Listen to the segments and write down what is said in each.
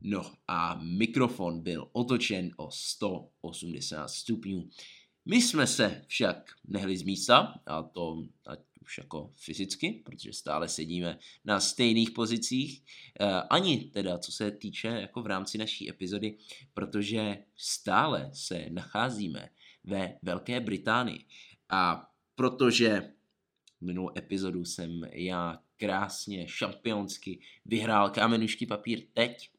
No a mikrofon byl otočen o 180 stupňů. My jsme se však nehli z místa, a to ať už jako fyzicky, protože stále sedíme na stejných pozicích, eh, ani teda co se týče jako v rámci naší epizody, protože stále se nacházíme ve Velké Británii. A protože minulou epizodu jsem já krásně, šampionsky vyhrál kámenušky papír teď,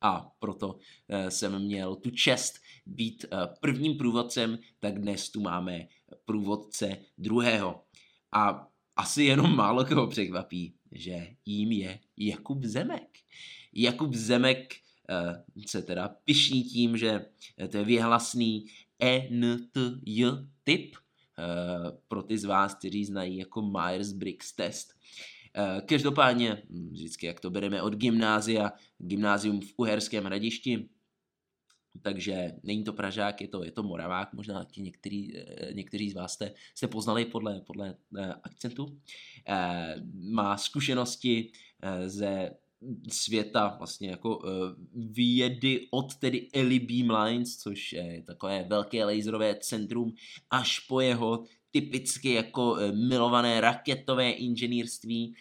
a proto eh, jsem měl tu čest být eh, prvním průvodcem, tak dnes tu máme průvodce druhého. A asi jenom málo koho překvapí, že jím je Jakub Zemek. Jakub Zemek eh, se teda pišní tím, že to je věhlasný ENTJ typ, pro ty z vás, kteří znají jako Myers-Briggs test. Každopádně, hm, vždycky jak to bereme od gymnázia, gymnázium v Uherském hradišti, takže není to Pražák, je to, je to Moravák, možná ti některý, eh, někteří z vás jste, jste poznali podle, podle eh, akcentu. Eh, má zkušenosti ze světa vlastně jako vědy od tedy Eli Beam Lines, což je takové velké laserové centrum, až po jeho typicky jako milované raketové inženýrství,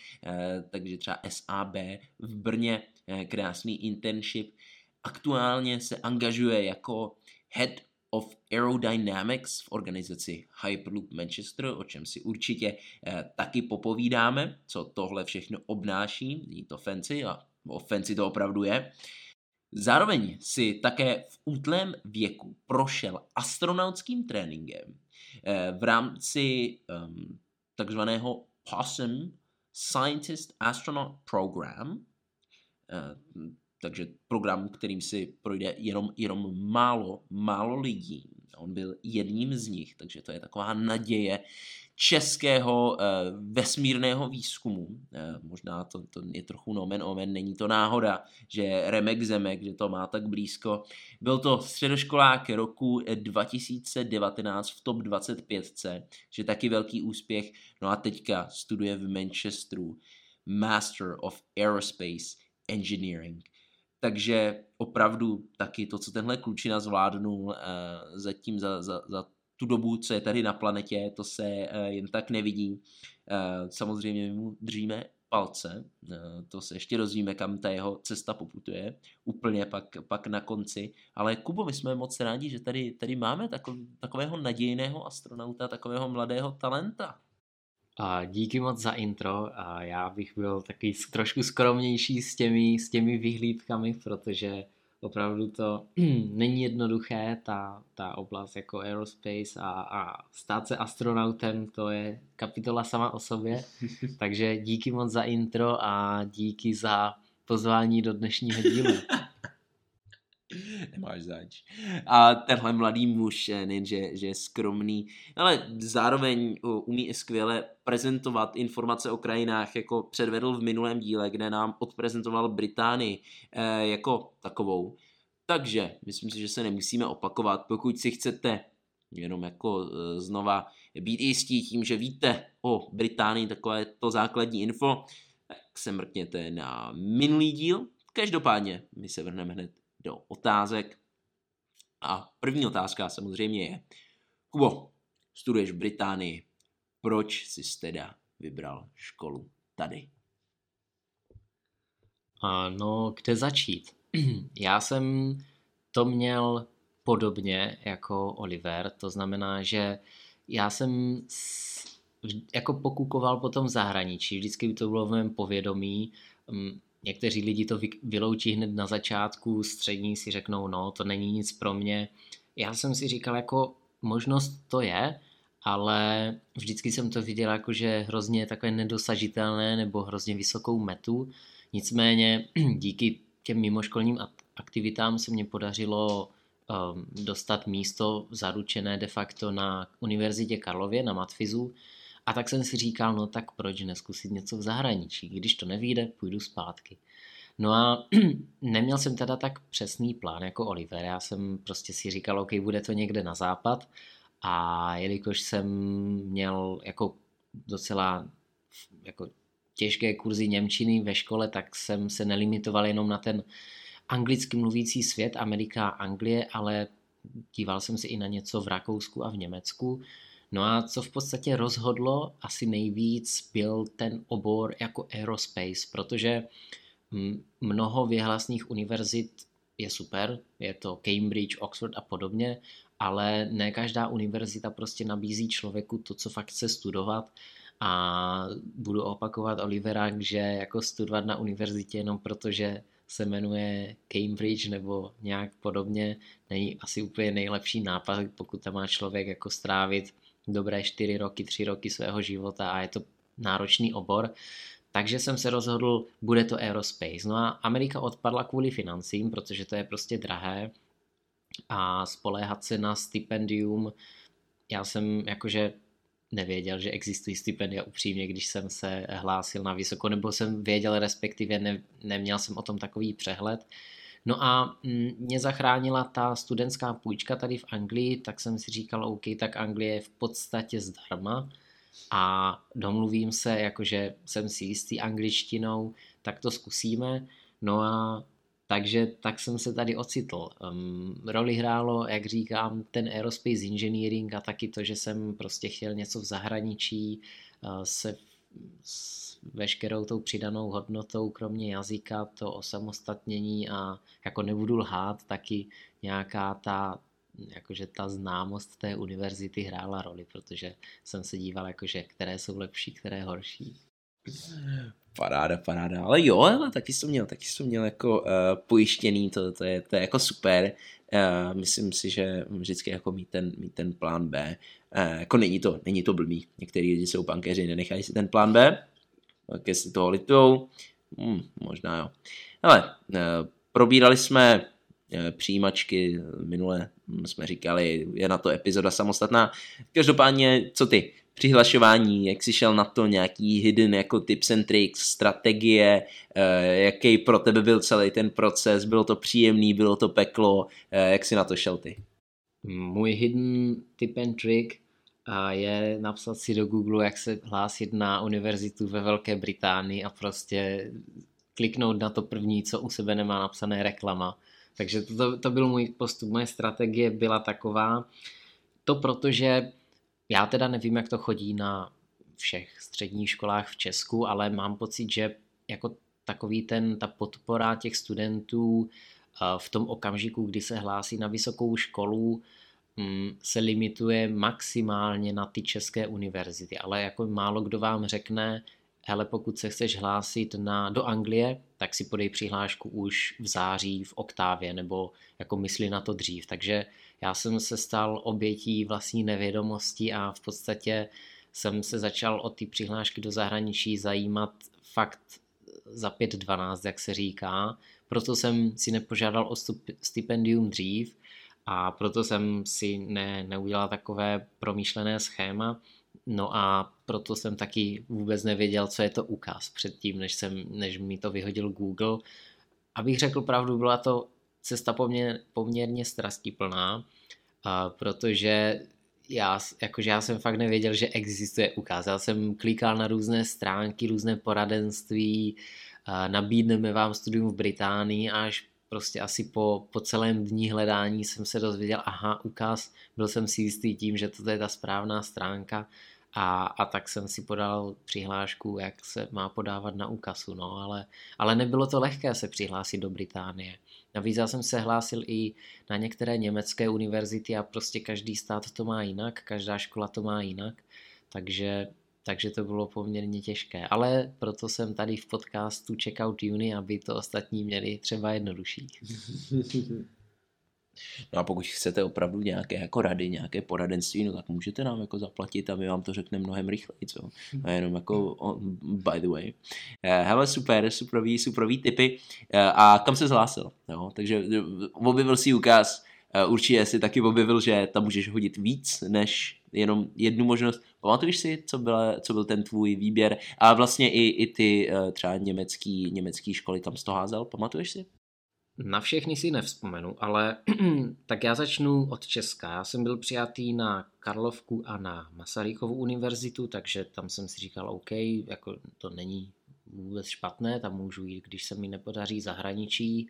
takže třeba SAB v Brně, krásný internship, aktuálně se angažuje jako Head of Aerodynamics v organizaci Hyperloop Manchester, o čem si určitě eh, taky popovídáme, co tohle všechno obnáší, není to fancy a fancy to opravdu je. Zároveň si také v útlém věku prošel astronautským tréninkem. eh, v rámci takzvaného POSSUM Scientist Astronaut Program, eh, takže program, kterým si projde jenom, jenom málo, málo lidí. On byl jedním z nich, takže to je taková naděje českého eh, vesmírného výzkumu. Eh, možná to, to je trochu nomen omen, není to náhoda, že Remek Zemek, že to má tak blízko. Byl to středoškolák roku 2019 v top 25, že taky velký úspěch. No a teďka studuje v Manchesteru Master of Aerospace Engineering. Takže opravdu taky to, co tenhle klučina zvládnul zatím za, za, za tu dobu, co je tady na planetě, to se uh, jen tak nevidí. Uh, samozřejmě mu držíme palce, uh, to se ještě rozvíme, kam ta jeho cesta poputuje, úplně pak, pak na konci. Ale Kubo, my jsme moc rádi, že tady, tady máme takov, takového nadějného astronauta, takového mladého talenta. A díky moc za intro a já bych byl taky trošku skromnější s těmi, s těmi vyhlídkami, protože opravdu to není jednoduché, ta, ta oblast jako aerospace a, a stát se astronautem, to je kapitola sama o sobě. Takže díky moc za intro a díky za pozvání do dnešního dílu. Nemáš zač. A tenhle mladý muž, eh, nejenže že je skromný, ale zároveň umí i skvěle prezentovat informace o krajinách, jako předvedl v minulém díle, kde nám odprezentoval Británii eh, jako takovou. Takže myslím si, že se nemusíme opakovat. Pokud si chcete jenom jako eh, znova být jistí tím, že víte o Británii takové to základní info, tak se mrkněte na minulý díl. Každopádně my se vrhneme hned do otázek. A první otázka samozřejmě je, Kubo, studuješ v Británii, proč jsi teda vybral školu tady? No, kde začít? Já jsem to měl podobně jako Oliver, to znamená, že já jsem jako pokukoval potom v zahraničí, vždycky to bylo v mém povědomí, mm, Někteří lidi to vyloučí hned na začátku, střední si řeknou, no, to není nic pro mě. Já jsem si říkal, jako možnost to je, ale vždycky jsem to viděl jako, že hrozně takové nedosažitelné nebo hrozně vysokou metu. Nicméně díky těm mimoškolním aktivitám se mě podařilo um, dostat místo zaručené de facto na Univerzitě Karlově, na Matfizu. A tak jsem si říkal, no tak proč neskusit něco v zahraničí? Když to nevíde, půjdu zpátky. No a neměl jsem teda tak přesný plán jako Oliver. Já jsem prostě si říkal, OK, bude to někde na západ. A jelikož jsem měl jako docela jako těžké kurzy Němčiny ve škole, tak jsem se nelimitoval jenom na ten anglicky mluvící svět, Amerika Anglie, ale díval jsem se i na něco v Rakousku a v Německu. No a co v podstatě rozhodlo asi nejvíc byl ten obor jako aerospace, protože mnoho věhlasných univerzit je super, je to Cambridge, Oxford a podobně, ale ne každá univerzita prostě nabízí člověku to, co fakt chce studovat. A budu opakovat Olivera, že jako studovat na univerzitě jenom protože se jmenuje Cambridge nebo nějak podobně, není asi úplně nejlepší nápad, pokud tam má člověk jako strávit dobré čtyři roky, tři roky svého života a je to náročný obor. Takže jsem se rozhodl, bude to aerospace. No a Amerika odpadla kvůli financím, protože to je prostě drahé a spoléhat se na stipendium, já jsem jakože nevěděl, že existují stipendia upřímně, když jsem se hlásil na vysoko, nebo jsem věděl, respektive ne, neměl jsem o tom takový přehled. No a mm, mě zachránila ta studentská půjčka tady v Anglii, tak jsem si říkal, OK, tak Anglie je v podstatě zdarma a domluvím se, jakože jsem si jistý angličtinou, tak to zkusíme. No a takže tak jsem se tady ocitl. Um, roli hrálo, jak říkám, ten aerospace engineering a taky to, že jsem prostě chtěl něco v zahraničí uh, se veškerou tou přidanou hodnotou, kromě jazyka, to osamostatnění a jako nebudu lhát, taky nějaká ta jakože ta známost té univerzity hrála roli, protože jsem se díval, jakože které jsou lepší, které horší. Paráda, paráda. Ale jo, ale taky jsem měl, taky jsem měl jako uh, pojištěný, to, to, je, to je jako super. Uh, myslím si, že vždycky jako mít ten, mít ten plán B. Uh, jako není to, není to blbý. Některý lidi jsou bankéři, nenechají si ten plán B, tak jestli toho litou, hmm, možná jo. Ale uh, probírali jsme přijímačky, minule jsme říkali, je na to epizoda samostatná. Každopádně, co ty? přihlašování, jak jsi šel na to, nějaký hidden jako tips and tricks, strategie, eh, jaký pro tebe byl celý ten proces, bylo to příjemný, bylo to peklo, eh, jak jsi na to šel ty? Můj hidden tip and trick je napsat si do Google, jak se hlásit na univerzitu ve Velké Británii a prostě kliknout na to první, co u sebe nemá napsané reklama. Takže to, to byl můj postup. Moje strategie byla taková, to protože já teda nevím, jak to chodí na všech středních školách v Česku, ale mám pocit, že jako takový ten, ta podpora těch studentů eh, v tom okamžiku, kdy se hlásí na vysokou školu, se limituje maximálně na ty české univerzity, ale jako málo kdo vám řekne, hele, pokud se chceš hlásit na, do Anglie, tak si podej přihlášku už v září v oktávě, nebo jako mysli na to dřív. Takže já jsem se stal obětí vlastní nevědomosti a v podstatě jsem se začal o ty přihlášky do zahraničí zajímat fakt za 5-12, jak se říká. Proto jsem si nepožádal o stipendium dřív a proto jsem si ne, neudělal takové promýšlené schéma. No a proto jsem taky vůbec nevěděl, co je to ukaz předtím, než, jsem, než mi to vyhodil Google. Abych řekl pravdu, byla to cesta poměr, poměrně strastiplná, a protože já, jakože já jsem fakt nevěděl, že existuje ukaz. Já jsem klikal na různé stránky, různé poradenství, nabídneme vám studium v Británii až prostě asi po, po celém dní hledání jsem se dozvěděl, aha, ukaz, byl jsem si jistý tím, že to je ta správná stránka a, a tak jsem si podal přihlášku, jak se má podávat na úkazu, no, ale, ale nebylo to lehké se přihlásit do Británie. Navíc já jsem se hlásil i na některé německé univerzity a prostě každý stát to má jinak, každá škola to má jinak, takže, takže to bylo poměrně těžké. Ale proto jsem tady v podcastu Checkout Uni, aby to ostatní měli třeba jednodušší. No a pokud chcete opravdu nějaké jako rady, nějaké poradenství, no tak můžete nám jako zaplatit a my vám to řekneme mnohem rychleji, co? A jenom jako on, by the way. Eh, hele, super, superový, superový typy. Eh, a kam se zhlásil? Jo? Takže objevil si ukaz, určitě si taky objevil, že tam můžeš hodit víc než jenom jednu možnost. Pamatuješ si, co, byla, co byl ten tvůj výběr? A vlastně i, i ty třeba německý, německý školy, kam jsi to házel, pamatuješ si? Na všechny si nevzpomenu, ale tak já začnu od Česka. Já jsem byl přijatý na Karlovku a na Masarykovu univerzitu, takže tam jsem si říkal, OK, jako to není vůbec špatné, tam můžu jít, když se mi nepodaří zahraničí.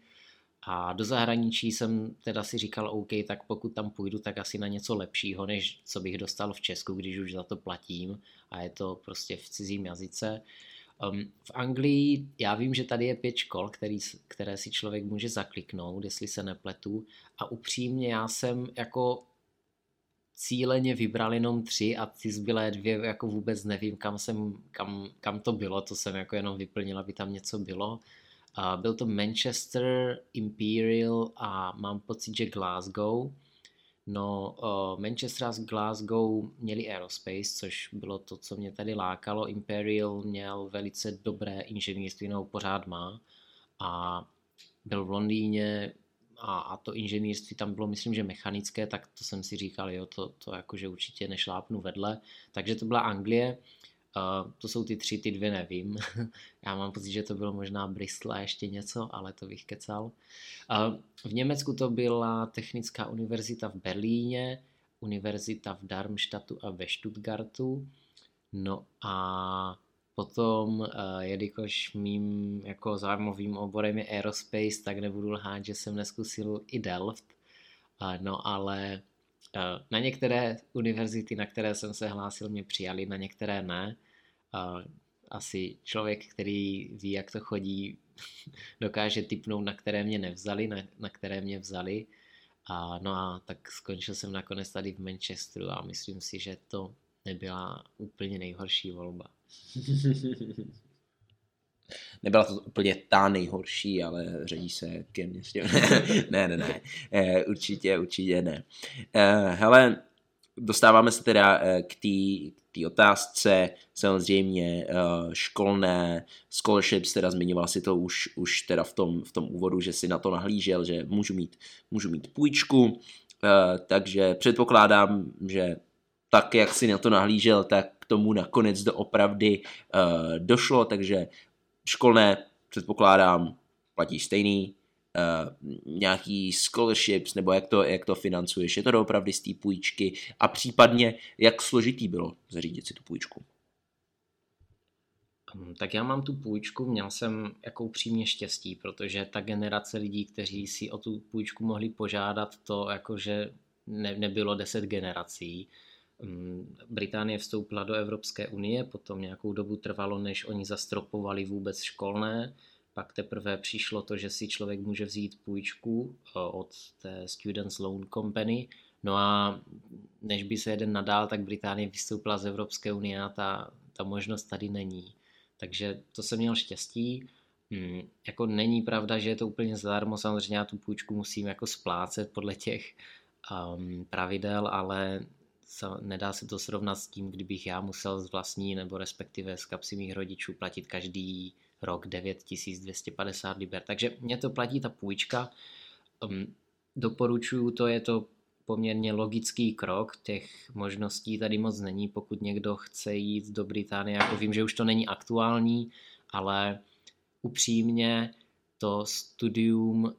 A do zahraničí jsem teda si říkal, OK, tak pokud tam půjdu, tak asi na něco lepšího, než co bych dostal v Česku, když už za to platím a je to prostě v cizím jazyce. Um, v Anglii já vím, že tady je pět škol, který, které si člověk může zakliknout, jestli se nepletu. A upřímně já jsem jako cíleně vybral jenom tři a ty zbylé dvě jako vůbec nevím, kam, jsem, kam, kam to bylo, to jsem jako jenom vyplnil, aby tam něco bylo. Uh, byl to Manchester, Imperial a mám pocit, že Glasgow. No, Manchester a Glasgow měli aerospace, což bylo to, co mě tady lákalo. Imperial měl velice dobré inženýrství, no pořád má. A byl v Londýně a, a to inženýrství tam bylo, myslím, že mechanické, tak to jsem si říkal, jo, to, to jakože určitě nešlápnu vedle. Takže to byla Anglie. Uh, to jsou ty tři, ty dvě nevím. Já mám pocit, že to bylo možná Bristol a ještě něco, ale to bych kecal. Uh, v Německu to byla Technická univerzita v Berlíně, univerzita v Darmstadtu a ve Stuttgartu. No a potom, uh, jelikož mým jako zájmovým oborem je aerospace, tak nebudu lhát, že jsem neskusil i Delft. Uh, no ale na některé univerzity, na které jsem se hlásil, mě přijali, na některé ne. Asi člověk, který ví, jak to chodí, dokáže typnout, na které mě nevzali, na, na které mě vzali. A, no a tak skončil jsem nakonec tady v Manchesteru a myslím si, že to nebyla úplně nejhorší volba. Nebyla to úplně ta nejhorší, ale řadí se ke mně ne, ne, ne, eh, určitě, určitě ne. Eh, hele, dostáváme se teda eh, k té otázce, samozřejmě školné, scholarships, teda zmiňoval si to už, už teda v tom, v tom úvodu, že si na to nahlížel, že můžu mít, můžu mít půjčku, takže předpokládám, že tak, jak si na to nahlížel, tak k tomu nakonec doopravdy došlo, takže školné, předpokládám, platí stejný, uh, nějaký scholarships, nebo jak to, jak to financuješ, je to doopravdy z té půjčky a případně, jak složitý bylo zařídit si tu půjčku? Hm, tak já mám tu půjčku, měl jsem jako upřímně štěstí, protože ta generace lidí, kteří si o tu půjčku mohli požádat, to jakože ne, nebylo deset generací. Mm, Británie vstoupila do Evropské unie, potom nějakou dobu trvalo, než oni zastropovali vůbec školné, pak teprve přišlo to, že si člověk může vzít půjčku eh, od té Students Loan Company, no a než by se jeden nadál, tak Británie vystoupila z Evropské unie a ta, ta možnost tady není. Takže to jsem měl štěstí. Hmm, jako není pravda, že je to úplně zadarmo, samozřejmě já tu půjčku musím jako splácet podle těch um, pravidel, ale nedá se to srovnat s tím, kdybych já musel z vlastní nebo respektive z kapsy mých rodičů platit každý rok 9250 liber. Takže mě to platí ta půjčka. Um, doporučuju to, je to poměrně logický krok, těch možností tady moc není, pokud někdo chce jít do Británie, jako vím, že už to není aktuální, ale upřímně to studium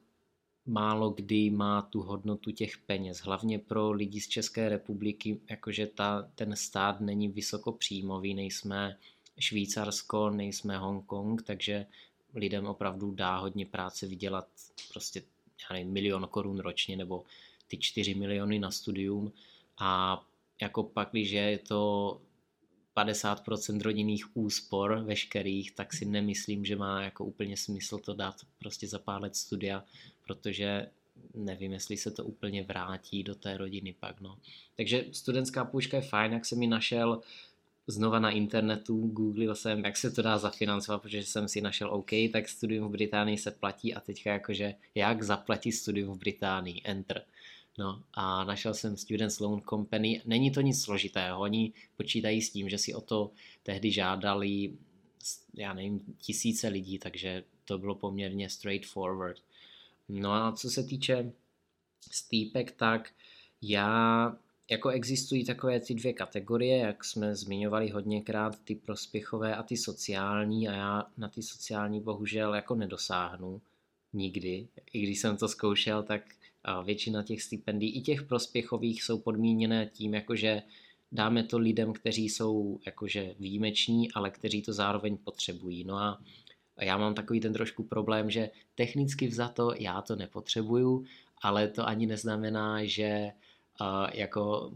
málo kdy má tu hodnotu těch peněz. Hlavně pro lidi z České republiky, jakože ta, ten stát není vysokopříjmový, nejsme Švýcarsko, nejsme Hongkong, takže lidem opravdu dá hodně práce vydělat prostě já nevím, milion korun ročně nebo ty čtyři miliony na studium a jako pak, když je to 50% rodinných úspor veškerých, tak si nemyslím, že má jako úplně smysl to dát prostě za pár let studia, protože nevím, jestli se to úplně vrátí do té rodiny pak, no. Takže studentská půjčka je fajn, jak jsem mi našel znova na internetu, googlil jsem, jak se to dá zafinancovat, protože jsem si našel OK, tak studium v Británii se platí a teďka jakože jak zaplatit studium v Británii, enter. No a našel jsem Students Loan Company. Není to nic složitého, oni počítají s tím, že si o to tehdy žádali, já nevím, tisíce lidí, takže to bylo poměrně straightforward. No a co se týče stýpek, tak já jako existují takové ty dvě kategorie, jak jsme zmiňovali hodněkrát, ty prospěchové a ty sociální a já na ty sociální bohužel jako nedosáhnu nikdy. I když jsem to zkoušel, tak většina těch stipendií, i těch prospěchových, jsou podmíněné tím, jakože dáme to lidem, kteří jsou jakože výjimeční, ale kteří to zároveň potřebují. No a já mám takový ten trošku problém, že technicky vzato já to nepotřebuju, ale to ani neznamená, že uh, jako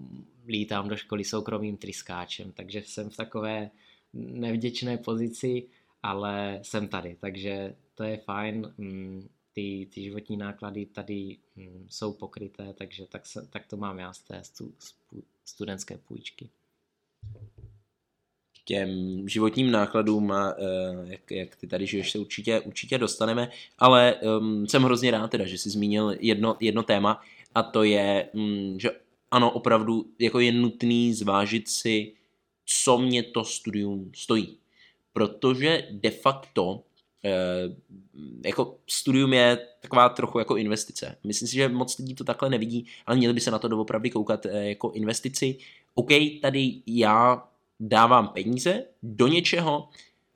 lítám do školy soukromým tryskáčem, takže jsem v takové nevděčné pozici, ale jsem tady, takže to je fajn. Mm, ty, ty životní náklady tady mm, jsou pokryté, takže tak, se, tak to mám já z té stu, studentské půjčky. Těm životním nákladům, a, eh, jak, jak ty tady žiješ, se určitě, určitě dostaneme, ale um, jsem hrozně rád teda, že jsi zmínil jedno, jedno téma a to je, um, že ano, opravdu jako je nutný zvážit si, co mě to studium stojí. Protože de facto Eh, jako studium je taková trochu jako investice. Myslím si, že moc lidí to takhle nevidí, ale měli by se na to doopravdy koukat eh, jako investici. OK, tady já dávám peníze do něčeho,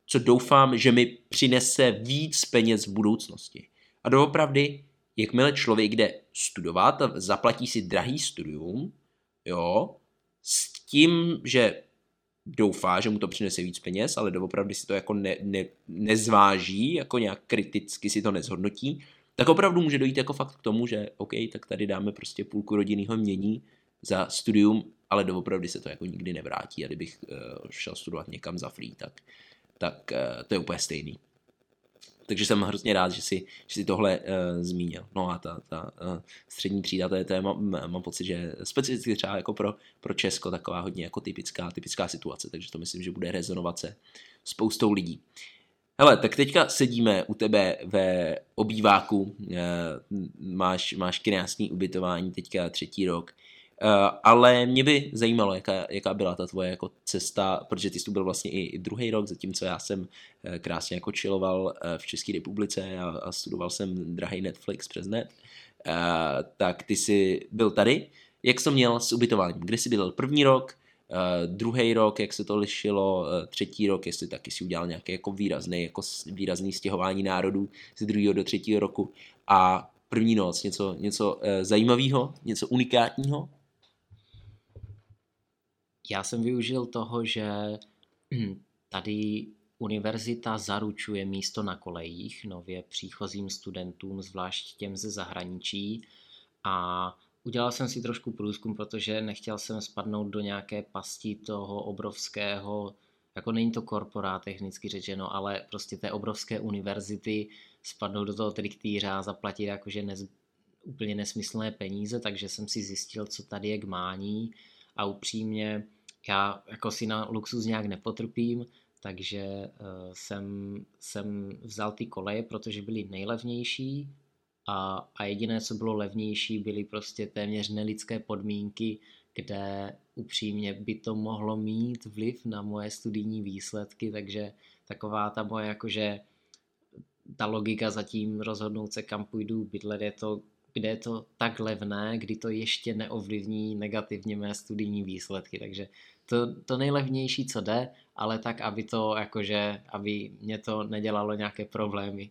co doufám, že mi přinese víc peněz v budoucnosti. A doopravdy, jakmile člověk jde studovat a zaplatí si drahý studium, jo, s tím, že doufá, že mu to přinese víc peněz, ale doopravdy si to jako ne, ne, nezváží, jako nějak kriticky si to nezhodnotí, tak opravdu může dojít jako fakt k tomu, že OK, tak tady dáme prostě půlku rodinného mění za studium, ale doopravdy se to jako nikdy nevrátí a kdybych uh, šel studovat někam za free, tak, tak uh, to je úplně stejný takže jsem hrozně rád, že si, že si tohle uh, zmínil. No a ta, ta uh, střední třída, to je téma, mám pocit, že specificky třeba jako pro, pro Česko taková hodně jako typická, typická situace, takže to myslím, že bude rezonovat se spoustou lidí. Hele, tak teďka sedíme u tebe ve obýváku, máš, máš krásný ubytování, teďka třetí rok. Eh, ale mě by zajímalo, jaká, jaká byla ta tvoje jako cesta, protože ty jsi tu byl vlastně i, i druhý rok, zatímco já jsem eh, krásně jako chilloval eh, v České republice a, a studoval jsem drahý Netflix přes net, tak ty jsi byl tady. Jak jsi to měl s ubytováním? Kde jsi byl první rok, Uh, druhý rok, jak se to lišilo, třetí rok, jestli taky si udělal nějaké jako výrazný, jako výrazný stěhování národů z druhého do třetího roku a první noc, něco, něco zajímavého, něco unikátního? Já jsem využil toho, že tady univerzita zaručuje místo na kolejích nově příchozím studentům, zvlášť těm ze zahraničí. A udělal jsem si trošku průzkum, protože nechtěl jsem spadnout do nějaké pasti toho obrovského, jako není to korporát technicky řečeno, ale prostě té obrovské univerzity, spadnout do toho triktýře a zaplatit jakože nez, úplně nesmyslné peníze, takže jsem si zjistil, co tady je k mání a upřímně já jako si na luxus nějak nepotrpím, takže uh, jsem, jsem vzal ty koleje, protože byly nejlevnější a, a jediné, co bylo levnější, byly prostě téměř nelidské podmínky, kde upřímně by to mohlo mít vliv na moje studijní výsledky, takže taková ta moje jakože ta logika zatím rozhodnout se, kam půjdu bydlet, je to, kde je to tak levné, kdy to ještě neovlivní negativně mé studijní výsledky. Takže to, to nejlevnější, co jde, ale tak, aby to jakože, aby mě to nedělalo nějaké problémy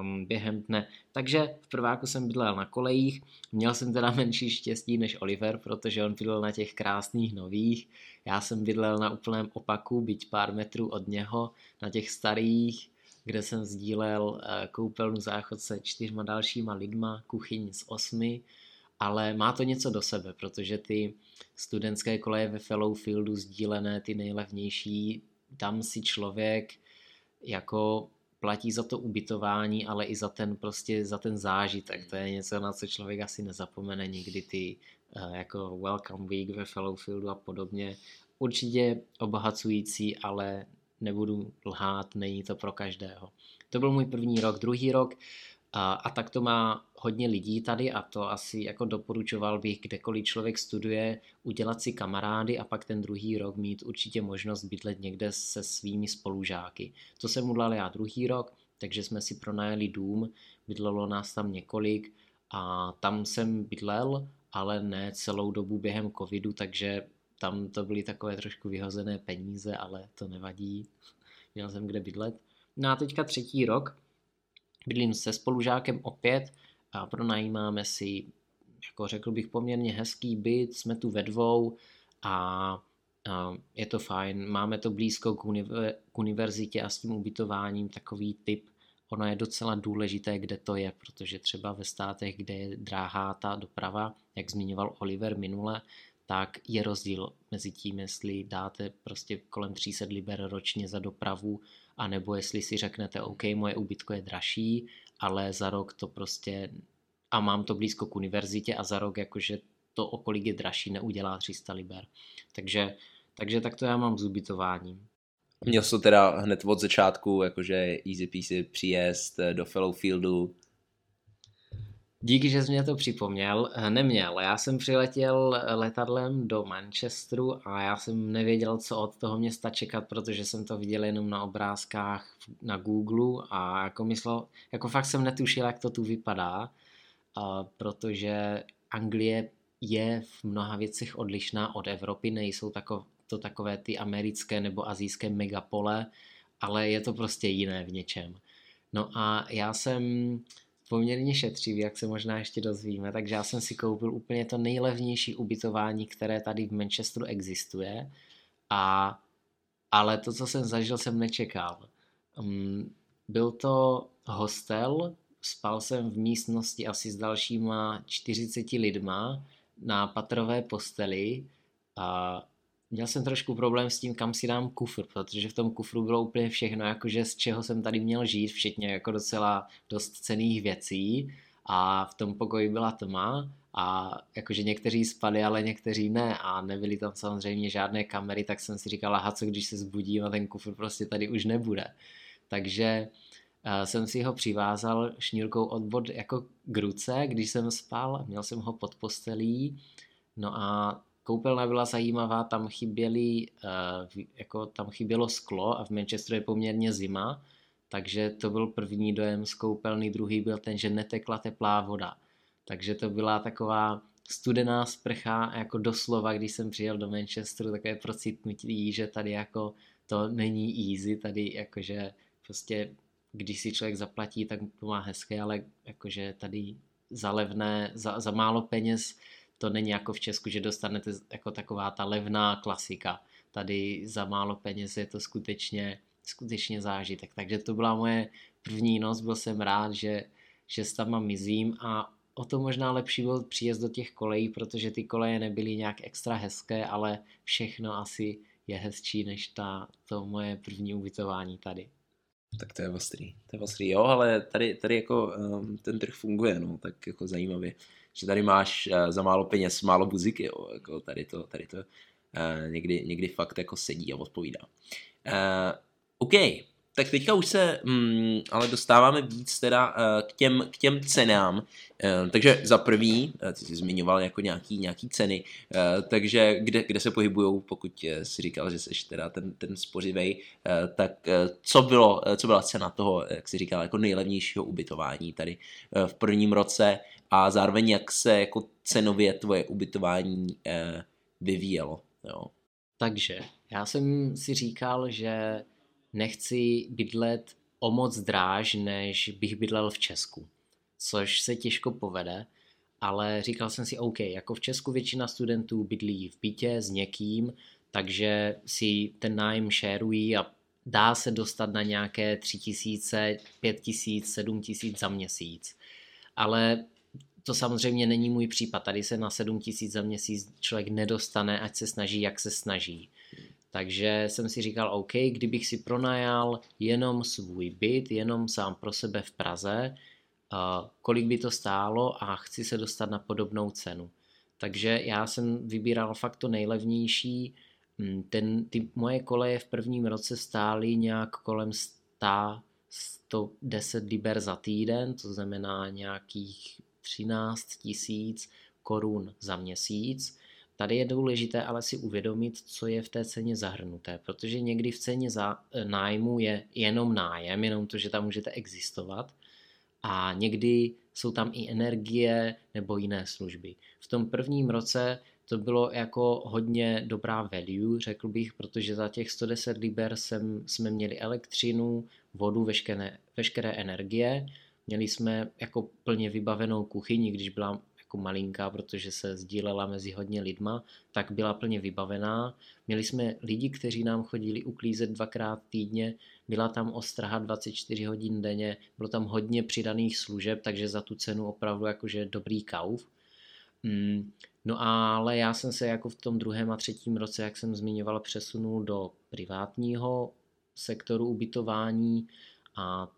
um, během dne. Takže v prváku jsem bydlel na kolejích, měl jsem teda menší štěstí než Oliver, protože on bydlel na těch krásných nových, já jsem bydlel na úplném opaku, byť pár metrů od něho, na těch starých, kde jsem sdílel uh, koupelnu záchodce čtyřma dalšíma lidma, kuchyň z osmi, ale má to něco do sebe, protože ty studentské koleje ve Fellowfieldu sdílené, ty nejlevnější, tam si člověk jako platí za to ubytování, ale i za ten prostě za ten zážitek. To je něco, na co člověk asi nezapomene nikdy ty uh, jako welcome week ve Fellowfieldu a podobně. Určitě obohacující, ale nebudu lhát, není to pro každého. To byl můj první rok. Druhý rok a, a tak to má hodně lidí tady a to asi jako doporučoval bych, kdekoliv člověk studuje, udělat si kamarády a pak ten druhý rok mít určitě možnost bydlet někde se svými spolužáky. To jsem udělal já druhý rok, takže jsme si pronajeli dům, bydlelo nás tam několik a tam jsem bydlel, ale ne celou dobu během covidu, takže tam to byly takové trošku vyhozené peníze, ale to nevadí, měl jsem kde bydlet. No a teďka třetí rok, bydlím se spolužákem opět a pronajímáme si, jako řekl bych, poměrně hezký byt, jsme tu ve dvou a je to fajn, máme to blízko k, univer- k univerzitě a s tím ubytováním takový typ, ono je docela důležité, kde to je, protože třeba ve státech, kde je dráhá ta doprava, jak zmiňoval Oliver minule, tak je rozdíl mezi tím, jestli dáte prostě kolem 300 liber ročně za dopravu, anebo jestli si řeknete, OK, moje ubytko je dražší, ale za rok to prostě, a mám to blízko k univerzitě a za rok jakože to, o kolik je dražší, neudělá 300 liber. Takže, takže tak to já mám s ubytováním. Měl jsi to teda hned od začátku, jakože easy peasy příjezd do Fellowfieldu, Díky, že jsi mě to připomněl. Neměl. Já jsem přiletěl letadlem do Manchesteru a já jsem nevěděl, co od toho města čekat, protože jsem to viděl jenom na obrázkách na Google a jako myslel, jako fakt jsem netušil, jak to tu vypadá, protože Anglie je v mnoha věcech odlišná od Evropy, nejsou to takové ty americké nebo azijské megapole, ale je to prostě jiné v něčem. No a já jsem poměrně šetřivý, jak se možná ještě dozvíme, takže já jsem si koupil úplně to nejlevnější ubytování, které tady v Manchesteru existuje, a, ale to, co jsem zažil, jsem nečekal. Um, byl to hostel, spal jsem v místnosti asi s dalšíma 40 lidma na patrové posteli a měl jsem trošku problém s tím, kam si dám kufr, protože v tom kufru bylo úplně všechno, jakože z čeho jsem tady měl žít, včetně jako docela dost cených věcí. A v tom pokoji byla tma a jakože někteří spali, ale někteří ne. A nebyly tam samozřejmě žádné kamery, tak jsem si říkal, aha, co když se zbudím a ten kufr prostě tady už nebude. Takže uh, jsem si ho přivázal šňůrkou od bod jako k ruce, když jsem spal, měl jsem ho pod postelí, no a koupelna byla zajímavá, tam chyběly, uh, jako tam chybělo sklo a v Manchesteru je poměrně zima, takže to byl první dojem z koupelny, druhý byl ten, že netekla teplá voda. Takže to byla taková studená sprcha, jako doslova, když jsem přijel do Manchesteru, takové procitnutí, že tady jako to není easy, tady jakože prostě když si člověk zaplatí, tak to má hezké, ale jakože tady za levné, za, za málo peněz to není jako v Česku, že dostanete jako taková ta levná klasika. Tady za málo peněz je to skutečně, skutečně zážitek. Takže to byla moje první noc, byl jsem rád, že, že s tam mizím a o to možná lepší byl příjezd do těch kolejí, protože ty koleje nebyly nějak extra hezké, ale všechno asi je hezčí než ta, to moje první ubytování tady. Tak to je ostrý, to je ostrý, jo, ale tady, tady jako um, ten trh funguje, no, tak jako zajímavě že tady máš uh, za málo peněz málo muziky, jo, jako tady to, tady to uh, někdy, někdy fakt jako sedí a odpovídá. Uh, OK, tak teďka už se mm, ale dostáváme víc teda k, těm, k těm cenám. Takže za prvý, ty jsi zmiňoval jako nějaký, nějaký ceny, takže kde, kde se pohybují, pokud uh, si říkal, že jsi teda ten, ten spořivej, tak co, bylo, co byla cena toho, jak jsi říkal, jako nejlevnějšího ubytování tady v prvním roce a zároveň jak se jako cenově tvoje ubytování uh, vyvíjelo. Jo. Takže já jsem si říkal, že nechci bydlet o moc dráž, než bych bydlel v Česku. Což se těžko povede, ale říkal jsem si, OK, jako v Česku většina studentů bydlí v bytě s někým, takže si ten nájem šerují a dá se dostat na nějaké 3000, 5000, 7000 za měsíc. Ale to samozřejmě není můj případ. Tady se na 7000 za měsíc člověk nedostane, ať se snaží, jak se snaží. Takže jsem si říkal, OK, kdybych si pronajal jenom svůj byt, jenom sám pro sebe v Praze, kolik by to stálo a chci se dostat na podobnou cenu. Takže já jsem vybíral fakt to nejlevnější. Mm, ten, ty moje koleje v prvním roce stály nějak kolem 100, 110 liber za týden, to znamená nějakých 13 tisíc korun za měsíc. Tady je důležité ale si uvědomit, co je v té ceně zahrnuté, protože někdy v ceně za e, nájmu je jenom nájem, jenom to, že tam můžete existovat a někdy jsou tam i energie nebo jiné služby. V tom prvním roce to bylo jako hodně dobrá value, řekl bych, protože za těch 110 liber jsem, jsme měli elektřinu, vodu, veškeré, veškeré energie. Měli jsme jako plně vybavenou kuchyni, když byla jako malinká, protože se sdílela mezi hodně lidma, tak byla plně vybavená. Měli jsme lidi, kteří nám chodili uklízet dvakrát týdně, byla tam ostraha 24 hodin denně, bylo tam hodně přidaných služeb, takže za tu cenu opravdu jakože dobrý kauf. Mm, no ale já jsem se jako v tom druhém a třetím roce, jak jsem zmiňoval, přesunul do privátního sektoru ubytování a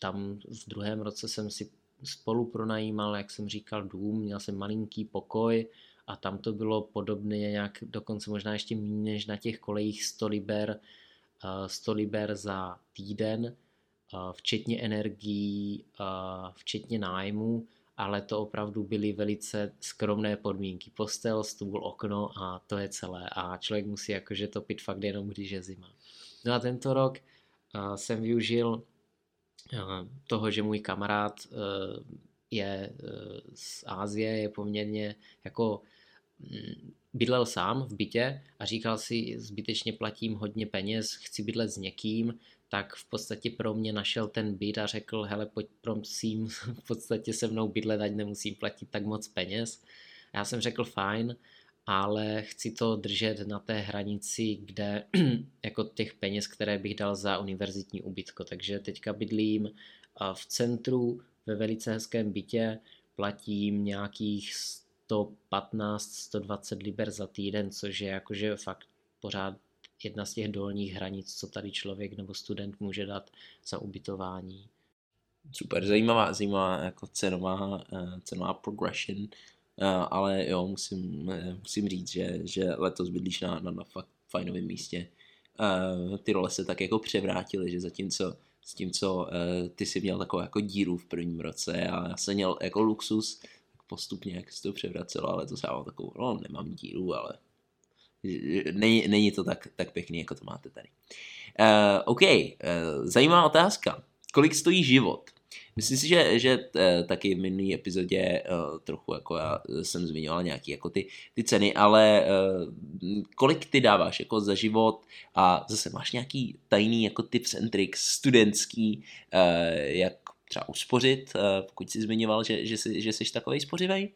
tam v druhém roce jsem si spolu pronajímal, jak jsem říkal, dům, měl jsem malinký pokoj a tam to bylo podobné nějak dokonce možná ještě méně než na těch kolejích 100 liber, 100 liber za týden, včetně energií, včetně nájmu, ale to opravdu byly velice skromné podmínky. Postel, stůl, okno a to je celé. A člověk musí jakože topit fakt jenom, když je zima. No a tento rok jsem využil toho, že můj kamarád e, je e, z Ázie, je poměrně jako mm, bydlel sám v bytě a říkal si, zbytečně platím hodně peněz, chci bydlet s někým, tak v podstatě pro mě našel ten byt a řekl, hele, pojď prosím v podstatě se mnou bydlet, ať nemusím platit tak moc peněz. Já jsem řekl fajn, ale chci to držet na té hranici, kde jako těch peněz, které bych dal za univerzitní ubytko. Takže teďka bydlím v centru ve velice hezkém bytě, platím nějakých 115-120 liber za týden, což je jakože fakt pořád jedna z těch dolních hranic, co tady člověk nebo student může dát za ubytování. Super, zajímavá, zajímavá jako cenová, uh, cenová progression, ale jo, musím, uh, musím říct, že, že letos bydlíš na, na, na fakt fajnovém místě. Uh, ty role se tak jako převrátily, že zatímco s tím, co ty si měl takovou jako díru v prvním roce a já jsem měl jako luxus, postupně jak se to převracelo, ale to já mám takovou, no nemám díru, ale není, není to tak, tak pěkný, jako to máte tady. Uh, OK, uh, zajímavá otázka. Kolik stojí život? Myslím si, že, že uh, taky v minulý epizodě uh, trochu jako já jsem zmiňoval nějaký jako ty, ty ceny, ale kolik ty dáváš jako za život a zase máš nějaký tajný jako tips and tricks studentský, jak třeba uspořit, pokud jsi zmiňoval, že, že, jsi, že jsi takový spořivej?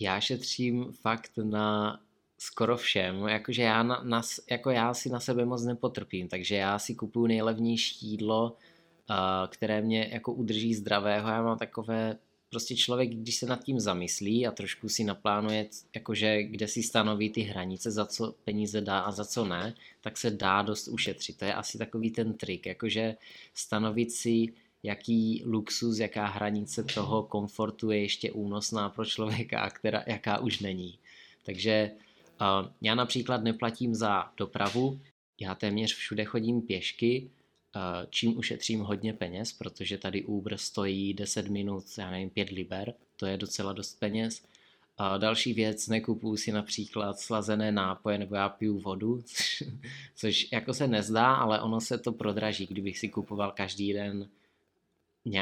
Já šetřím fakt na skoro všem, jakože já, na, na, jako já si na sebe moc nepotrpím, takže já si kupuju nejlevnější jídlo, které mě jako udrží zdravého, já mám takové, prostě člověk, když se nad tím zamyslí a trošku si naplánuje, jakože kde si stanoví ty hranice, za co peníze dá a za co ne, tak se dá dost ušetřit. To je asi takový ten trik, jakože stanovit si jaký luxus, jaká hranice toho komfortu je ještě únosná pro člověka a která, jaká už není. Takže já například neplatím za dopravu, já téměř všude chodím pěšky, čím ušetřím hodně peněz, protože tady Uber stojí 10 minut, já nevím, 5 liber, to je docela dost peněz. A další věc, nekupuju si například slazené nápoje nebo já piju vodu, což jako se nezdá, ale ono se to prodraží, kdybych si kupoval každý den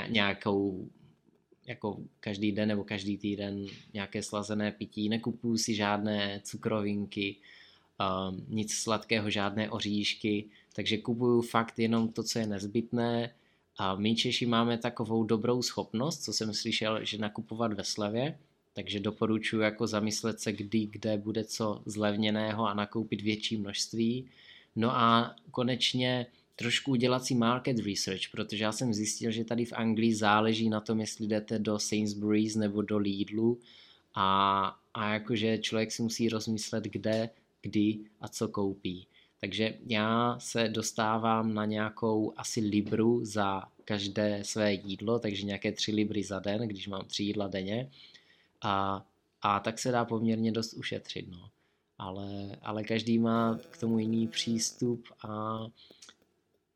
nějakou jako každý den nebo každý týden nějaké slazené pití, nekupuju si žádné cukrovinky, um, nic sladkého, žádné oříšky, takže kupuju fakt jenom to, co je nezbytné. A my Češi máme takovou dobrou schopnost, co jsem slyšel, že nakupovat ve slevě, takže doporučuji jako zamyslet se, kdy, kde bude co zlevněného a nakoupit větší množství. No a konečně trošku udělat si market research, protože já jsem zjistil, že tady v Anglii záleží na tom, jestli jdete do Sainsbury's nebo do Lidlu a, a jakože člověk si musí rozmyslet, kde, kdy a co koupí. Takže já se dostávám na nějakou asi libru za každé své jídlo, takže nějaké tři libry za den, když mám tři jídla denně. A, a tak se dá poměrně dost ušetřit. No. Ale, ale každý má k tomu jiný přístup a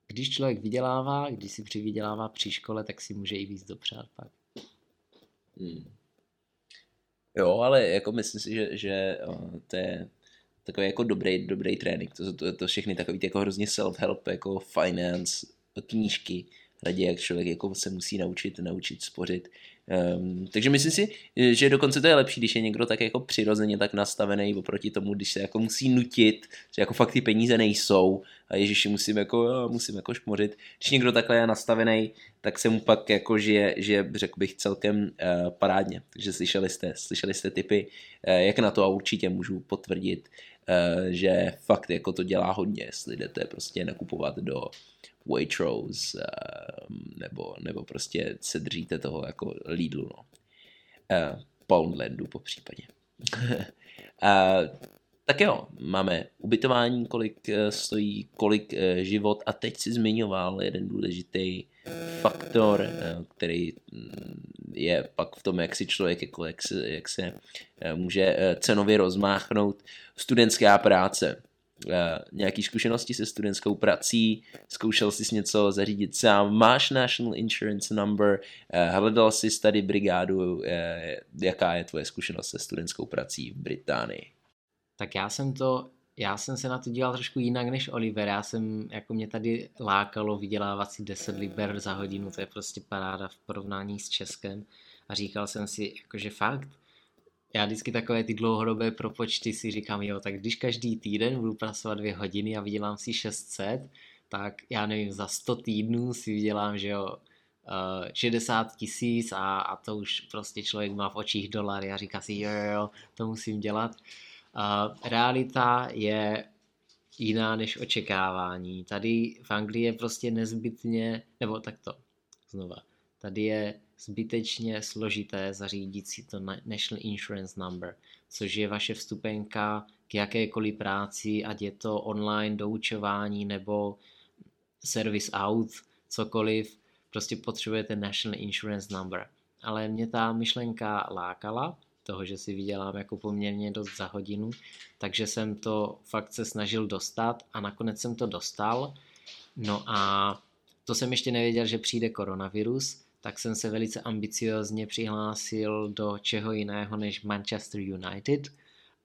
když člověk vydělává, když si přivydělává při škole, tak si může i víc dopřát pak. Hmm. Jo, ale jako myslím si, že, že to je takový jako dobrý, dobrý trénink. To, to, to všechny takový jako hrozně self-help, jako finance, knížky, radě, jak člověk jako se musí naučit, naučit spořit. Um, takže myslím si, že dokonce to je lepší, když je někdo tak jako přirozeně tak nastavený oproti tomu, když se jako musí nutit, že jako fakt ty peníze nejsou a ježiši musím jako, musím jako šmořit. Když někdo takhle je nastavený, tak se mu pak jako žije, žije řekl bych celkem uh, parádně. Takže slyšeli jste, slyšeli jste typy, uh, jak na to a určitě můžu potvrdit, že fakt jako to dělá hodně, jestli jdete prostě nakupovat do Waitrose nebo, nebo prostě se držíte toho jako Lidlu, no. Uh, Poundlandu po případě. tak jo, máme ubytování, kolik stojí, kolik život a teď si zmiňoval jeden důležitý faktor, který je pak v tom, jak si člověk, jako, jak se, jak se uh, může uh, cenově rozmáchnout. Studentská práce uh, nějaký zkušenosti se studentskou prací, zkoušel jsi něco zařídit sám, máš National Insurance Number, hledal jsi tady brigádu, jaká je tvoje zkušenost se studentskou prací v Británii? Tak já jsem to já jsem se na to díval trošku jinak než Oliver. Já jsem, jako mě tady lákalo vydělávat si 10 liber za hodinu, to je prostě paráda v porovnání s Českem. A říkal jsem si, jakože fakt, já vždycky takové ty dlouhodobé propočty si říkám, jo, tak když každý týden budu pracovat dvě hodiny a vydělám si 600, tak já nevím, za 100 týdnů si vydělám, že jo, 60 eh, tisíc a, a to už prostě člověk má v očích dolary a říká si, jo, jo, jo, to musím dělat. Realita je jiná než očekávání. Tady v Anglii je prostě nezbytně, nebo takto, znova, tady je zbytečně složité zařídit si to National Insurance Number, což je vaše vstupenka k jakékoliv práci, ať je to online doučování nebo service out, cokoliv, prostě potřebujete National Insurance Number. Ale mě ta myšlenka lákala, toho, že si vydělám jako poměrně dost za hodinu, takže jsem to fakt se snažil dostat a nakonec jsem to dostal. No a to jsem ještě nevěděl, že přijde koronavirus, tak jsem se velice ambiciozně přihlásil do čeho jiného než Manchester United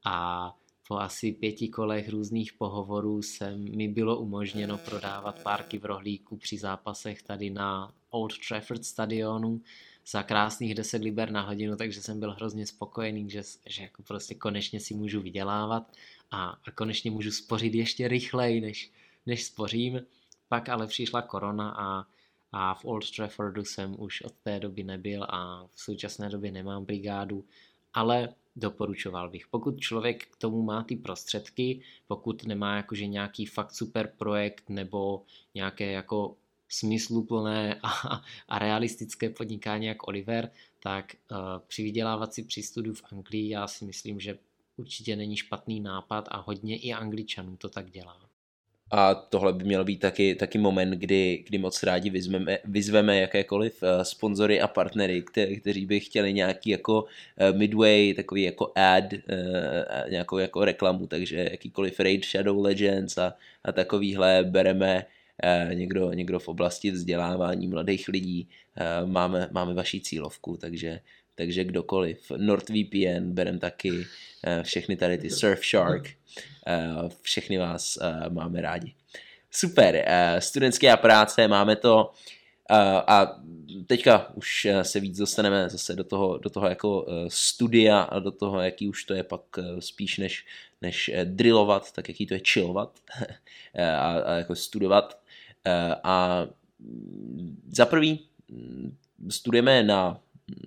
a po asi pěti kolech různých pohovorů se mi bylo umožněno prodávat párky v rohlíku při zápasech tady na Old Trafford stadionu za krásných 10 liber na hodinu, takže jsem byl hrozně spokojený, že, že jako prostě konečně si můžu vydělávat a, a konečně můžu spořit ještě rychleji, než, než spořím. Pak ale přišla korona a a v Old Traffordu jsem už od té doby nebyl a v současné době nemám brigádu, ale doporučoval bych. Pokud člověk k tomu má ty prostředky, pokud nemá jakože nějaký fakt super projekt nebo nějaké jako smysluplné a, a realistické podnikání jak Oliver, tak uh, přivydělávat si při studiu v Anglii já si myslím, že určitě není špatný nápad a hodně i angličanů to tak dělá. A tohle by měl být taky, taky moment, kdy, kdy moc rádi vyzveme, vyzveme jakékoliv uh, sponzory a partnery, kte, kteří by chtěli nějaký jako uh, midway, takový jako ad, nějakou jako reklamu, takže jakýkoliv Raid Shadow Legends a, a takovýhle bereme někdo, někdo v oblasti vzdělávání mladých lidí, uh, máme, máme vaši cílovku, takže takže kdokoliv. NordVPN berem taky, eh, všechny tady ty Surfshark, eh, všechny vás eh, máme rádi. Super, studentské práce, máme to a teďka už se víc dostaneme zase do toho, do toho jako studia a do toho, jaký už to je pak spíš než, než drillovat, tak jaký to je chillovat a, a jako studovat. A za prvý mm, studujeme na